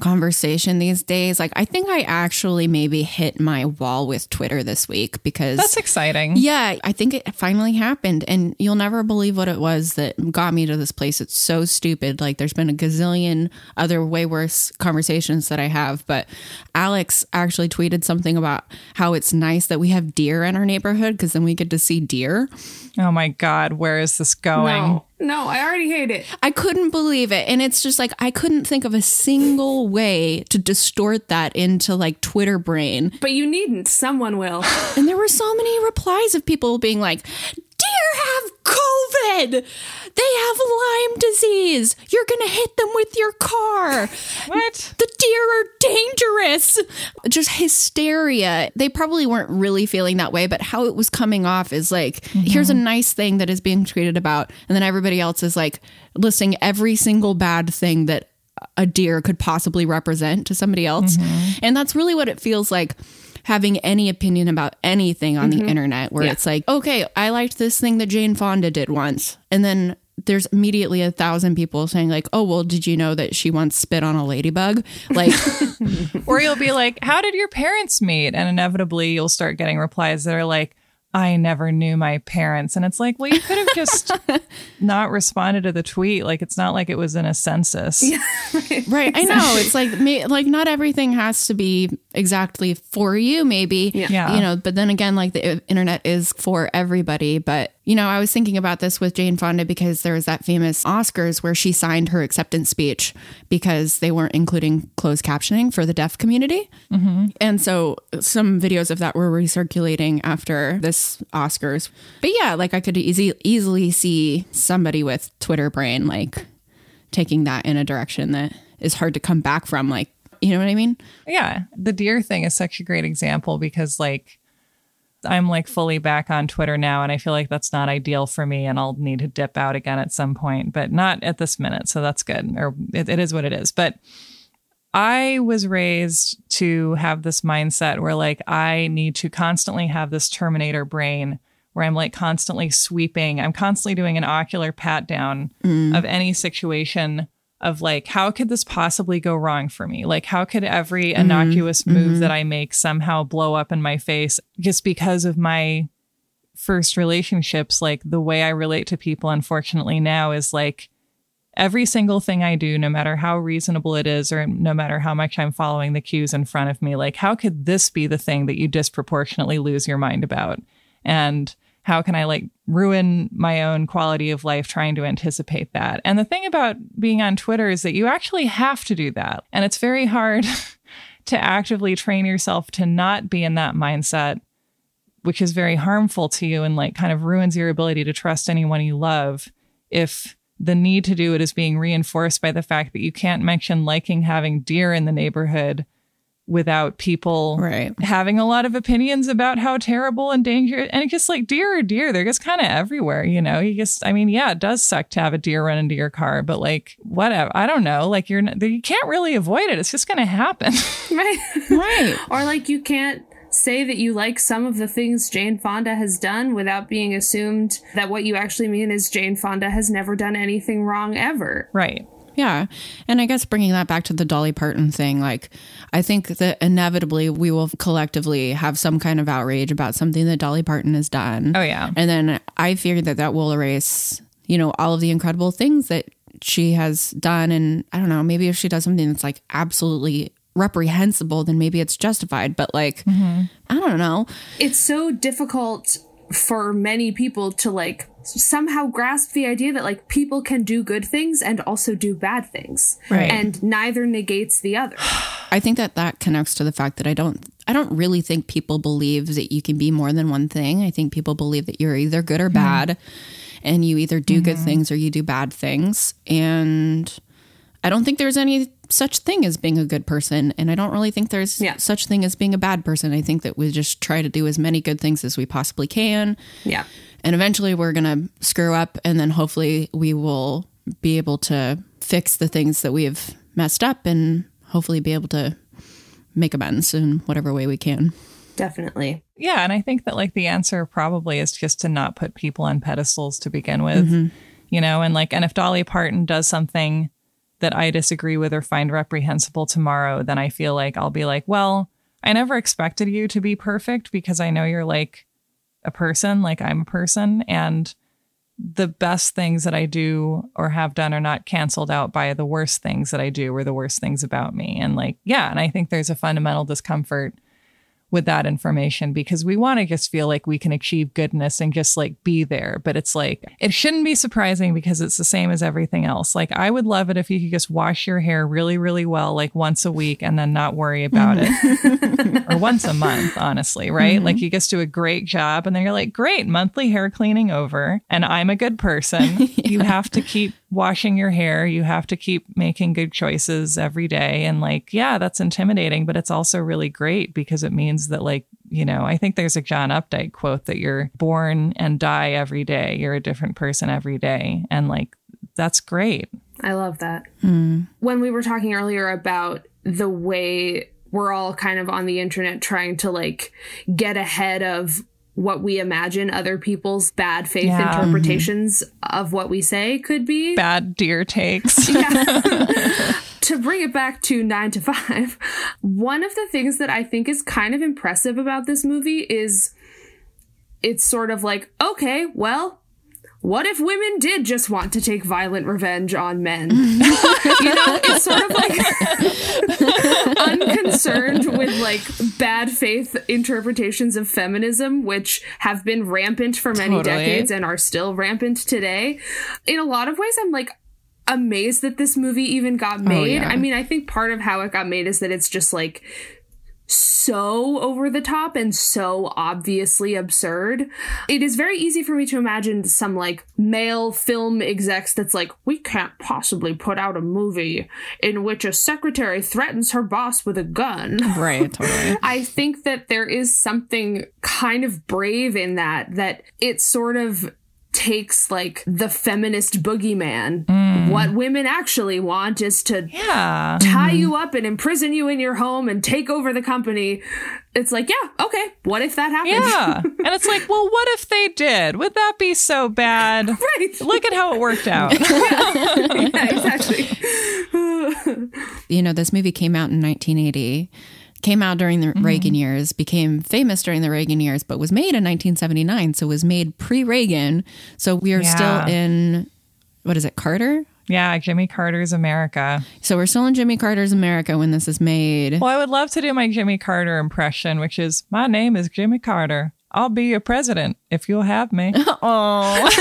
conversation these days. Like, I think I actually maybe hit my wall with Twitter this week because.
That's exciting.
yeah, I think it finally happened. And you'll never believe what it was that got me to this place. It's so stupid. Like, there's been a gazillion other way worse conversations that I have. But Alex actually tweeted something about how it's nice that we have deer in our neighborhood because then we get to see deer.
Oh my God, where is this going?
no, no, I already hate it.
I couldn't believe it. And it's just like, I couldn't think of a single way to distort that into like Twitter brain.
But you needn't. Someone will.
And there were so many replies of people being like, Deer have stupid. They have Lyme disease. You're going to hit them with your car.
What?
The deer are dangerous. Just hysteria. They probably weren't really feeling that way, but how it was coming off is like, mm-hmm. here's a nice thing that is being tweeted about. And then everybody else is like listing every single bad thing that a deer could possibly represent to somebody else. Mm-hmm. And that's really what it feels like having any opinion about anything on the mm-hmm. internet where it's like, okay, I liked this thing that Jane Fonda did once. And then there's immediately a thousand people saying like, "Oh, well, did you know that she once spit on a ladybug?" Like,
Or you'll be like, How did your parents meet? And inevitably you'll start getting replies that are like, I never knew my parents. And it's like, well, you could have just not responded to the tweet. Like, it's not like it was in a census.
right? I know it's like like not everything has to be exactly for you. Maybe,
Yeah.
you know. But then again, like the internet is for everybody. But you know, I was thinking about this with Jane Fonda because there was that famous Oscars where she signed her acceptance speech because they weren't including closed captioning for the deaf community. Mm-hmm. And so some videos of that were recirculating after this Oscars. But yeah, like I could easy, easily see somebody with Twitter brain like taking that in a direction that is hard to come back from. Like, you know what I mean?
Yeah. The deer thing is such a great example because, like, I'm like fully back on Twitter now, and I feel like that's not ideal for me, and I'll need to dip out again at some point, but not at this minute. So that's good, or it, it is what it is. But I was raised to have this mindset where, like, I need to constantly have this Terminator brain where I'm like constantly sweeping, I'm constantly doing an ocular pat down mm. of any situation of like, how could this possibly go wrong for me? Like, how could every mm-hmm. innocuous move mm-hmm. that I make somehow blow up in my face just because of my first relationships? Like, the way I relate to people, unfortunately, now is like, every single thing I do, no matter how reasonable it is, or no matter how much I'm following the cues in front of me, like, how could this be the thing that you disproportionately lose your mind about? And how can I like ruin my own quality of life trying to anticipate that? And the thing about being on Twitter is that you actually have to do that. And it's very hard to actively train yourself to not be in that mindset, which is very harmful to you and like kind of ruins your ability to trust anyone you love if the need to do it is being reinforced by the fact that you can't mention liking having deer in the neighborhood without people
Right.
having a lot of opinions about how terrible and dangerous and it's just like deer are deer they're just kind of everywhere you know you just i mean yeah it does suck to have a deer run into your car but like whatever i don't know like you're you can't really avoid it it's just gonna happen
Right.
Right.
or like you can't say that you like some of the things Jane Fonda has done without being assumed that what you actually mean is Jane Fonda has never done anything wrong ever.
right
Yeah. And I guess bringing that back to the Dolly Parton thing, like, I think that inevitably we will collectively have some kind of outrage about something that Dolly Parton has done.
Oh, yeah.
And then I fear that that will erase, you know, all of the incredible things that she has done. And I don't know, maybe if she does something that's like absolutely reprehensible, then maybe it's justified. But like, mm-hmm. I don't know.
It's so difficult for many people to like somehow grasp the idea that like people can do good things and also do bad things.
Right.
And neither negates the other.
I think that that connects to the fact that I don't I don't really think people believe that you can be more than one thing. I think people believe that you're either good or mm-hmm. bad and you either do good mm-hmm. things or you do bad things and I don't think there's any such thing as being a good person and I don't really think there's
Yeah.
such thing as being a bad person. I think that we just try to do as many good things as we possibly can
Yeah.
And eventually we're going to screw up and then hopefully we will be able to fix the things that we've messed up and hopefully be able to make amends in whatever way we can
Definitely.
Yeah, and I think that like the answer probably is just to not put people on pedestals to begin with. Mm-hmm. You know, and like and if Dolly Parton does something that I disagree with or find reprehensible tomorrow, then I feel like I'll be like, well, I never expected you to be perfect because I know you're like a person, like I'm a person and the best things that I do or have done are not canceled out by the worst things that I do or the worst things about me. And like, yeah, and I think there's a fundamental discomfort with that information because we want to just feel like we can achieve goodness and just like be there. But it's like, it shouldn't be surprising because it's the same as everything else. Like, I would love it if you could just wash your hair really, really well, like once a week and then not worry about it. Mm-hmm. or once a month, honestly, right? Mm-hmm. Like, you just do a great job and then you're like, great, monthly hair cleaning over. And I'm a good person. You have to keep washing your hair. You have to keep making good choices every day. And like, yeah, that's intimidating, but it's also really great because it means that, like, you know, I think there's a John Updike quote that you're born and die every day. You're a different person every day. And like, that's great.
I love that. Hmm. When we were talking earlier about the way we're all kind of on the internet trying to like get ahead of what we imagine other people's bad faith
Yeah. Mm-hmm.
interpretations of what we say could be.
Bad deer takes.
to bring it back to nine to five, one of the things that I think is kind of impressive about this movie is it's sort of like, okay, well, what if women did just want to take violent revenge on men? you know, it's sort of like unconcerned with like bad faith interpretations of feminism, which have been rampant for many
Totally.
decades and are still rampant today. In a lot of ways, I'm like, amazed that this movie even got oh, made.
yeah.
I mean, I think part of how it got made is that it's just like so over the top and so obviously absurd. It is very easy for me to imagine some like male film execs that's like, we can't possibly put out a movie in which a secretary threatens her boss with a gun.
Right, totally.
I think that there is something kind of brave in that, that it sort of takes like the feminist boogeyman. Mm. What women actually want is to
Yeah.
tie mm-hmm. you up and imprison you in your home and take over the company. It's like, yeah, okay, what if that happened?
Yeah. and it's like, well, what if they did? Would that be so bad?
right.
Look at how it worked out.
yeah, exactly.
you know, this movie came out in 1980, came out during the mm-hmm. Reagan years, became famous during the Reagan years, but was made in 1979. So was made pre Reagan. So we are
Yeah.
still in, what is it, Carter?
yeah, Jimmy Carter's America.
So we're still in Jimmy Carter's America when this is made.
Well, I would love to do my Jimmy Carter impression, which is my name is Jimmy Carter. I'll be your president if you'll have me.
Oh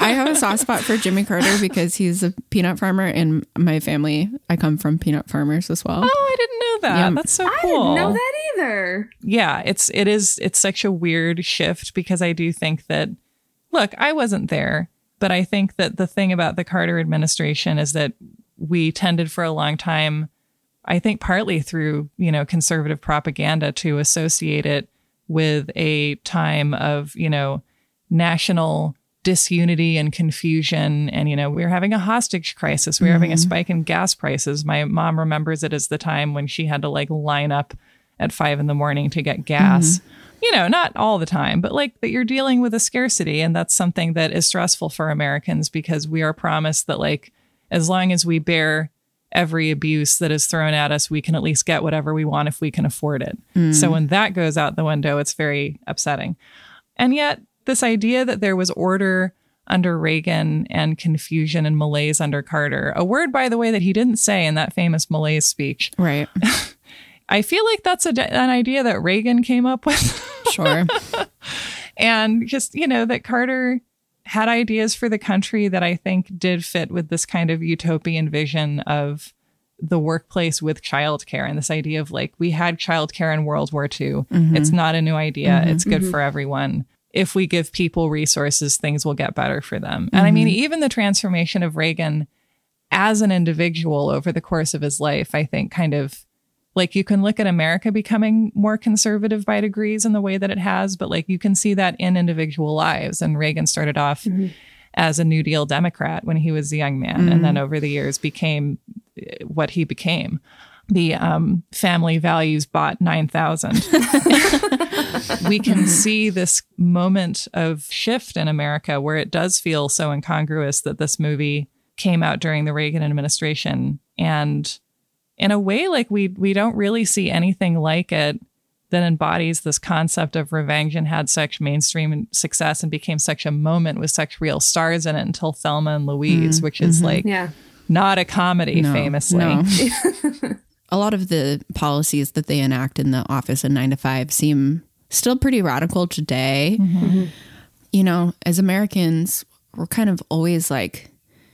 I have a soft spot for Jimmy Carter because he's a peanut farmer, and my family, I come from peanut farmers as well.
Oh, I didn't know that.
Yeah.
That's so cool.
I didn't know that either.
yeah, it's it is it's such a weird shift because I do think that look, I wasn't there, but I think that the thing about the Carter administration is that we tended for a long time I think partly through, you know, conservative propaganda to associate it with a time of, you know, national disunity and confusion. And, you know, we're having a hostage crisis. We were having a mm-hmm. spike in gas prices. My mom remembers it as the time when she had to like line up at five in the morning to get gas. Mm-hmm. You know, not all the time, but like that you're dealing with a scarcity. And that's something that is stressful for Americans because we are promised that, like, as long as we bear every abuse that is thrown at us, we can at least get whatever we want if we can afford it. Mm. So when that goes out the window, it's very upsetting. And yet, this idea that there was order under Reagan and confusion and malaise under Carter, a word, by the way, that he didn't say in that famous malaise speech.
Right.
I feel like that's a, an idea that Reagan came up with.
Sure.
and just you know that Carter had ideas for the country that I think did fit with this kind of utopian vision of the workplace with childcare and this idea of like we had childcare in World War II. Mm-hmm. It's not a new idea. Mm-hmm. It's good mm-hmm. for everyone. If we give people resources, things will get better for them. And I mean, even the transformation of Reagan as an individual over the course of his life, I think kind of like you can look at America becoming more conservative by degrees in the way that it has, but like you can see that in individual lives. And Reagan started off as a New Deal Democrat when he was a young man, and then over the years became uh, what he became. The um, family values bought 9,000. we can see this moment of shift in America where it does feel so incongruous that this movie came out during the Reagan administration. And in a way, like we we don't really see anything like it that embodies this concept of revenge and had such mainstream success and became such a moment with such real stars in it until Thelma and Louise, mm, which is mm-hmm. like
Yeah.
not a comedy,
No,
famously.
no. a lot of the policies that they enact in the office in nine to five seem still pretty radical today. Mm-hmm. You know, as Americans, we're kind of always like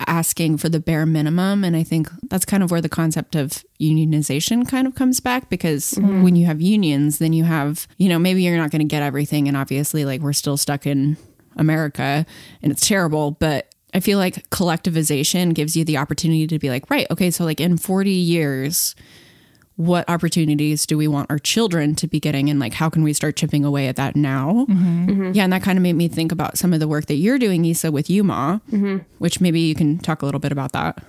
asking for the bare minimum. And I think that's kind of where the concept of unionization kind of comes back because mm-hmm. when you have unions, then you have, you know, maybe you're not going to get everything. And obviously, like, we're still stuck in America and it's terrible. But I feel like collectivization gives you the opportunity to be like, right, okay, so like in 40 years, what opportunities do we want our children to be getting? And like how can we start chipping away at that now? Mm-hmm. Mm-hmm. Yeah and that kind of made me think about some of the work that you're doing Issa with yuma mm-hmm. which maybe you can talk a little bit about that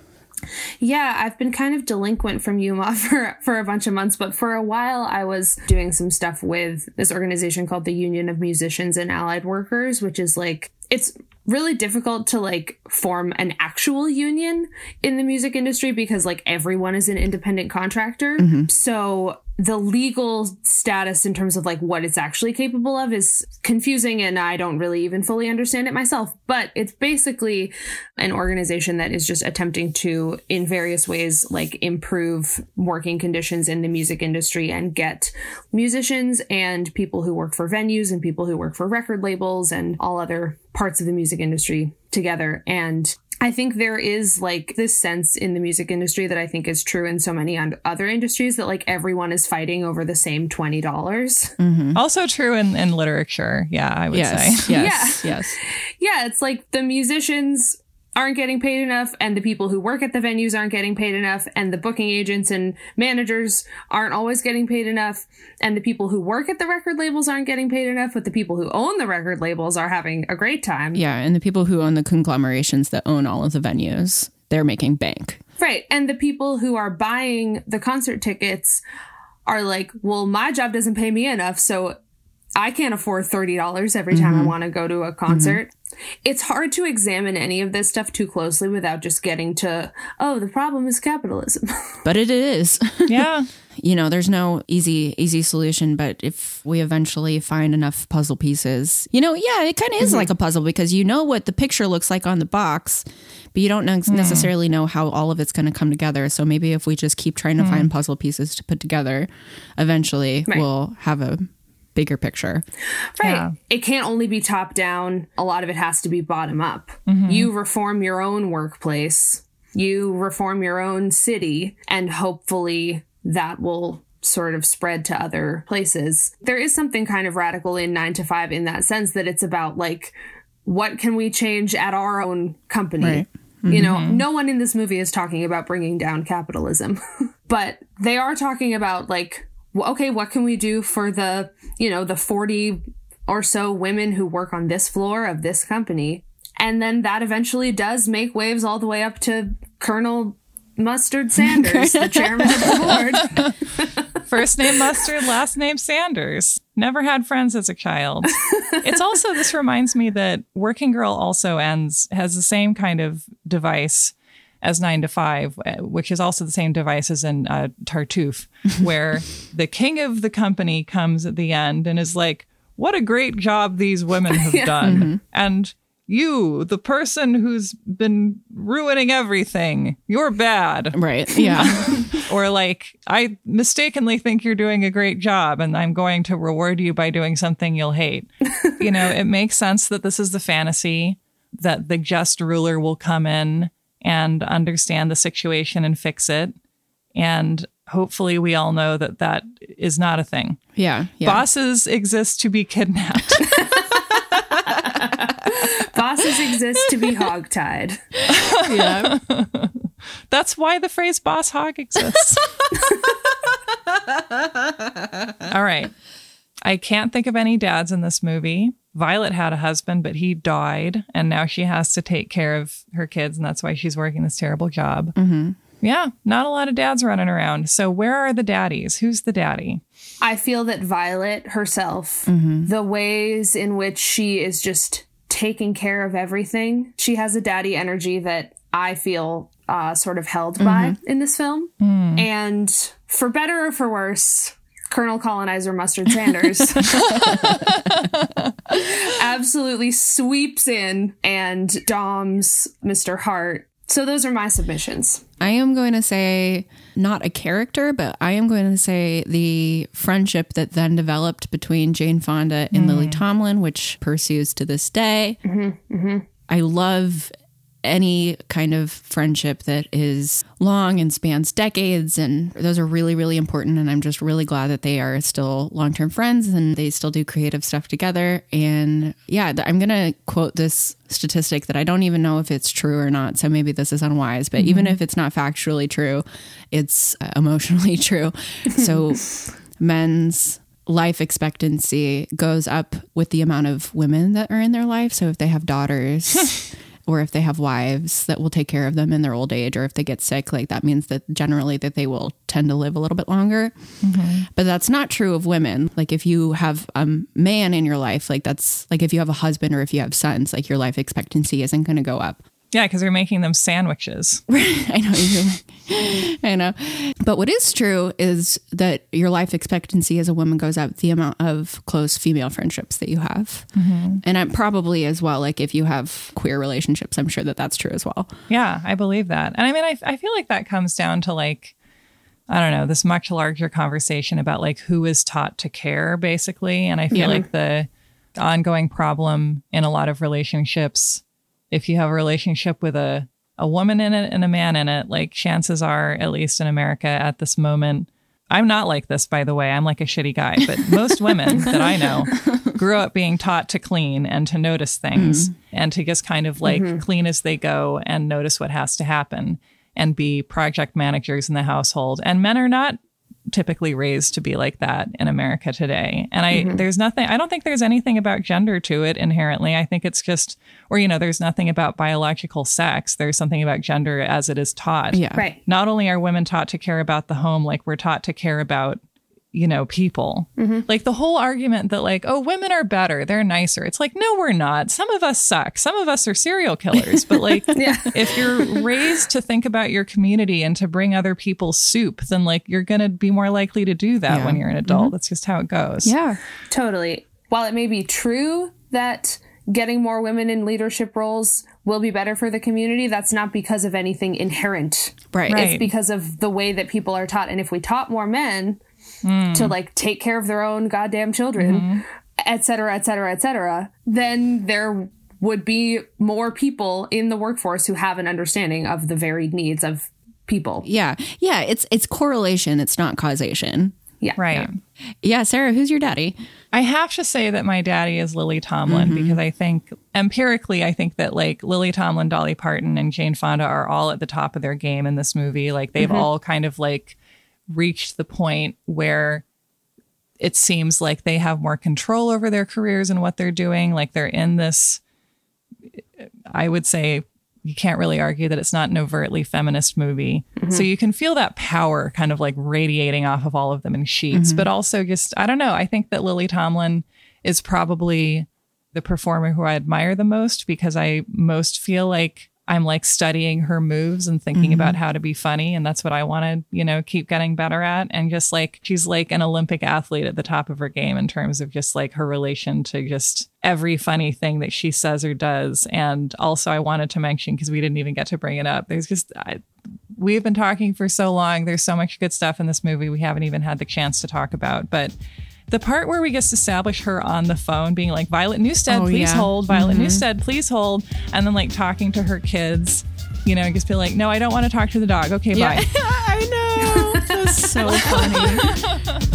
Yeah, I've been kind of delinquent from Yuma for for a bunch of months, but for a while I was doing some stuff with this organization called the Union of Musicians and Allied Workers, which is like it's really difficult to like form an actual union in the music industry because like everyone is an independent contractor. Mm-hmm. So the legal status in terms of like what it's actually capable of is confusing and I don't really even fully understand it myself. But it's basically an organization that is just attempting to, in various ways, like improve working conditions in the music industry and get musicians and people who work for venues and people who work for record labels and all other parts of the music industry together. And I think there is like this sense in the music industry that I think is true in so many other industries that like everyone is fighting over the same $20. dollars mm-hmm.
Also true in, in literature. Yeah, I would
yes
say.
yes yes
Yeah, it's like the musicians aren't getting paid enough and the people who work at the venues aren't getting paid enough and the booking agents and managers aren't always getting paid enough and the people who work at the record labels aren't getting paid enough but the people who own the record labels are having a great time.
yeah and the people who own the conglomerations that own all of the venues they're making bank
Right. And the people who are buying the concert tickets are like, well, my job doesn't pay me enough, so I can't afford $30 every time I mm-hmm. want to go to a concert. Mm-hmm. It's hard to examine any of this stuff too closely without just getting to, oh, the problem is capitalism.
but it is
Yeah.
you know there's no easy easy solution but if we eventually find enough puzzle pieces you know yeah it kind of is mm-hmm. like a puzzle because you know what the picture looks like on the box but you don't ne- necessarily know how all of it's going to come together so maybe if we just keep trying to find puzzle pieces to put together eventually
Right.
we'll have a bigger picture
Right.
Yeah.
It can't only be top down. A lot of it has to be bottom up. Mm-hmm. You reform your own workplace, you reform your own city, and hopefully that will sort of spread to other places. There is something kind of radical in 9 to 5 in that sense that it's about like what can we change at our own company?
Right.
You know, mm-hmm. no one in this movie is talking about bringing down capitalism, but they are talking about like, w- okay, what can we do for the, you know, the 40 or so women who work on this floor of this company? And then that eventually does make waves all the way up to Colonel Mustard Sanders, the chairman of the board.
First name Mustard, last name Sanders. Never had friends as a child. it's also, this reminds me that Working Girl also ends, has the same kind of device as Nine to Five, uh, which is also the same device as in uh, Tartuffe, where the king of the company comes at the end and is like, what a great job these women have done. And you, the person who's been ruining everything, you're bad.
Right. Yeah.
Or like i mistakenly think you're doing a great job and i'm going to reward you by doing something you'll hate. You know it makes sense that this is the fantasy that the just ruler will come in and understand the situation and fix it and hopefully we all know that that is not a thing
yeah yeah
bosses exist to be kidnapped
Bosses exist to be hogtied.
yeah
That's why the phrase boss hog exists. All right. I can't think of any dads in this movie. Violet had a husband, but he died, and now she has to take care of her kids, and that's why she's working this terrible job. Mm-hmm. Yeah, not a lot of dads running around. So, where are the daddies? Who's the daddy?
I feel that Violet herself, mm-hmm. the ways in which she is just taking care of everything, she has a daddy energy that I feel uh, sort of held by mm-hmm. in this film. Hmm. And for better or for worse, Colonel Colonizer Mustard Sanders absolutely sweeps in and doms Mr. Hart So those are my submissions.
I am going to say not a character, but I am going to say the friendship that then developed between Jane Fonda and Lily mm. Tomlin, which pursues to this day. Mm-hmm, mm-hmm. I love any kind of friendship that is long and spans decades and those are really really important and i'm just really glad that they are still long-term friends and they still do creative stuff together. And yeah i'm gonna quote this statistic that i don't even know if it's true or not so maybe this is unwise but even if it's not factually true it's uh, emotionally true. So men's life expectancy goes up with the amount of women that are in their life so if they have daughters or if they have wives that will take care of them in their old age or if they get sick like that means that generally that they will tend to live a little bit longer. Mm-hmm. But that's not true of women. Like if you have a man in your life like that's like if you have a husband or if you have sons like your life expectancy isn't going to go up.
Yeah, because they're making them sandwiches.
I know you're like, I know. But what is true is that your life expectancy as a woman goes up the amount of close female friendships that you have. Mm-hmm. And I'm probably as well, like if you have queer relationships, I'm sure that that's true as well.
Yeah, I believe that. And I mean, I, I feel like that comes down to like, I don't know, this much larger conversation about like who is taught to care, basically. And I feel
Yeah.
like the ongoing problem in a lot of relationships, if you have a relationship with a, a woman in it and a man in it, like chances are, at least in America at this moment, I'm not like this, by the way. I'm like a shitty guy, but most women that I know grew up being taught to clean and to notice things mm-hmm. and to just kind of like mm-hmm. clean as they go and notice what has to happen and be project managers in the household. And men are not typically raised to be like that in America today. And I mm-hmm. there's nothing I don't think there's anything about gender to it inherently. I think it's just or you know, there's nothing about biological sex. There's something about gender as it is taught
Yeah.
Right.
not only are women taught to care about the home, like we're taught to care about, you know, people. Mm-hmm. Like the whole argument that, like, oh, women are better, they're nicer. It's like, no, we're not. Some of us suck. Some of us are serial killers. But like, if you're raised to think about your community and to bring other people soup, then like you're going to be more likely to do that
Yeah.
when you're an adult. Mm-hmm. That's just how it goes.
Yeah.
Totally. While it may be true that getting more women in leadership roles will be better for the community, that's not because of anything inherent.
Right.
Right.
It's because of the way that people are taught. And if we taught more men Hmm. to like take care of their own goddamn children, mm-hmm. et cetera, et cetera, et cetera, then there would be more people in the workforce who have an understanding of the varied needs of people.
Yeah. Yeah. It's it's correlation. It's not causation.
Yeah.
Right.
Yeah, Sarah, who's your daddy?
I have to say that my daddy is Lily Tomlin mm-hmm. because I think empirically, I think that like Lily Tomlin, Dolly Parton, and Jane Fonda are all at the top of their game in this movie. Like they've mm-hmm. all kind of like reached the point where it seems like they have more control over their careers and what they're doing. Like they're in this, I would say, you can't really argue that it's not an overtly feminist movie. Mm-hmm. So you can feel that power kind of like radiating off of all of them in sheets, mm-hmm. but also just, I don't know. I think that Lily Tomlin is probably the performer who I admire the most because I most feel like I'm like studying her moves and thinking mm-hmm. about how to be funny. And that's what I want to, you know, keep getting better at. And just like she's like an Olympic athlete at the top of her game in terms of just like her relation to just every funny thing that she says or does. And also, I wanted to mention because we didn't even get to bring it up. There's just, I, we've been talking for so long. There's so much good stuff in this movie we haven't even had the chance to talk about. But the part where we just establish her on the phone being like, Violet Newstead,
Oh,
please
yeah.
hold. Violet mm-hmm. Newstead, please hold. And then like talking to her kids, you know, just be like, no, I don't want to talk to the dog. Okay, bye.
I know. That's so funny.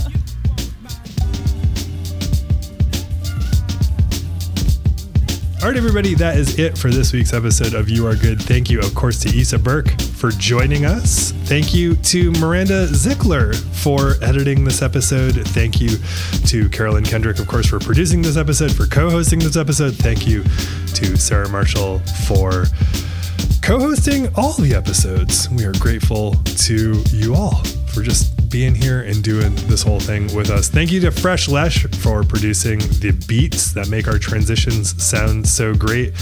All right, everybody, that is it for this week's episode of You Are Good. Thank you, of course, to Issa Burke for joining us. Thank you to Miranda Zickler for editing this episode. Thank you to Carolyn Kendrick, of course, for producing this episode, for co hosting this episode. Thank you to Sarah Marshall for co hosting all the episodes. We are grateful to you all for just being here and doing this whole thing with us. Thank you to Fresh Lesh for producing the beats that make our transitions sound so great.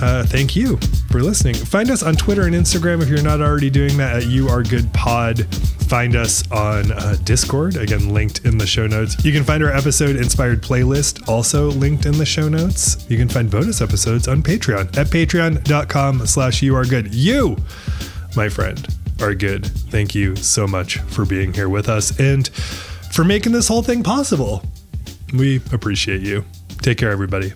Uh, thank you for listening. Find us on Twitter and Instagram if you're not already doing that at You Are Good Pod. find us on uh, Discord, again, linked in the show notes. You can find our episode inspired playlist, also linked in the show notes. You can find bonus episodes on Patreon at patreon.com slash you are good. You, my friend, are good. Thank you so much for being here with us and for making this whole thing possible. We appreciate you. Take care, everybody.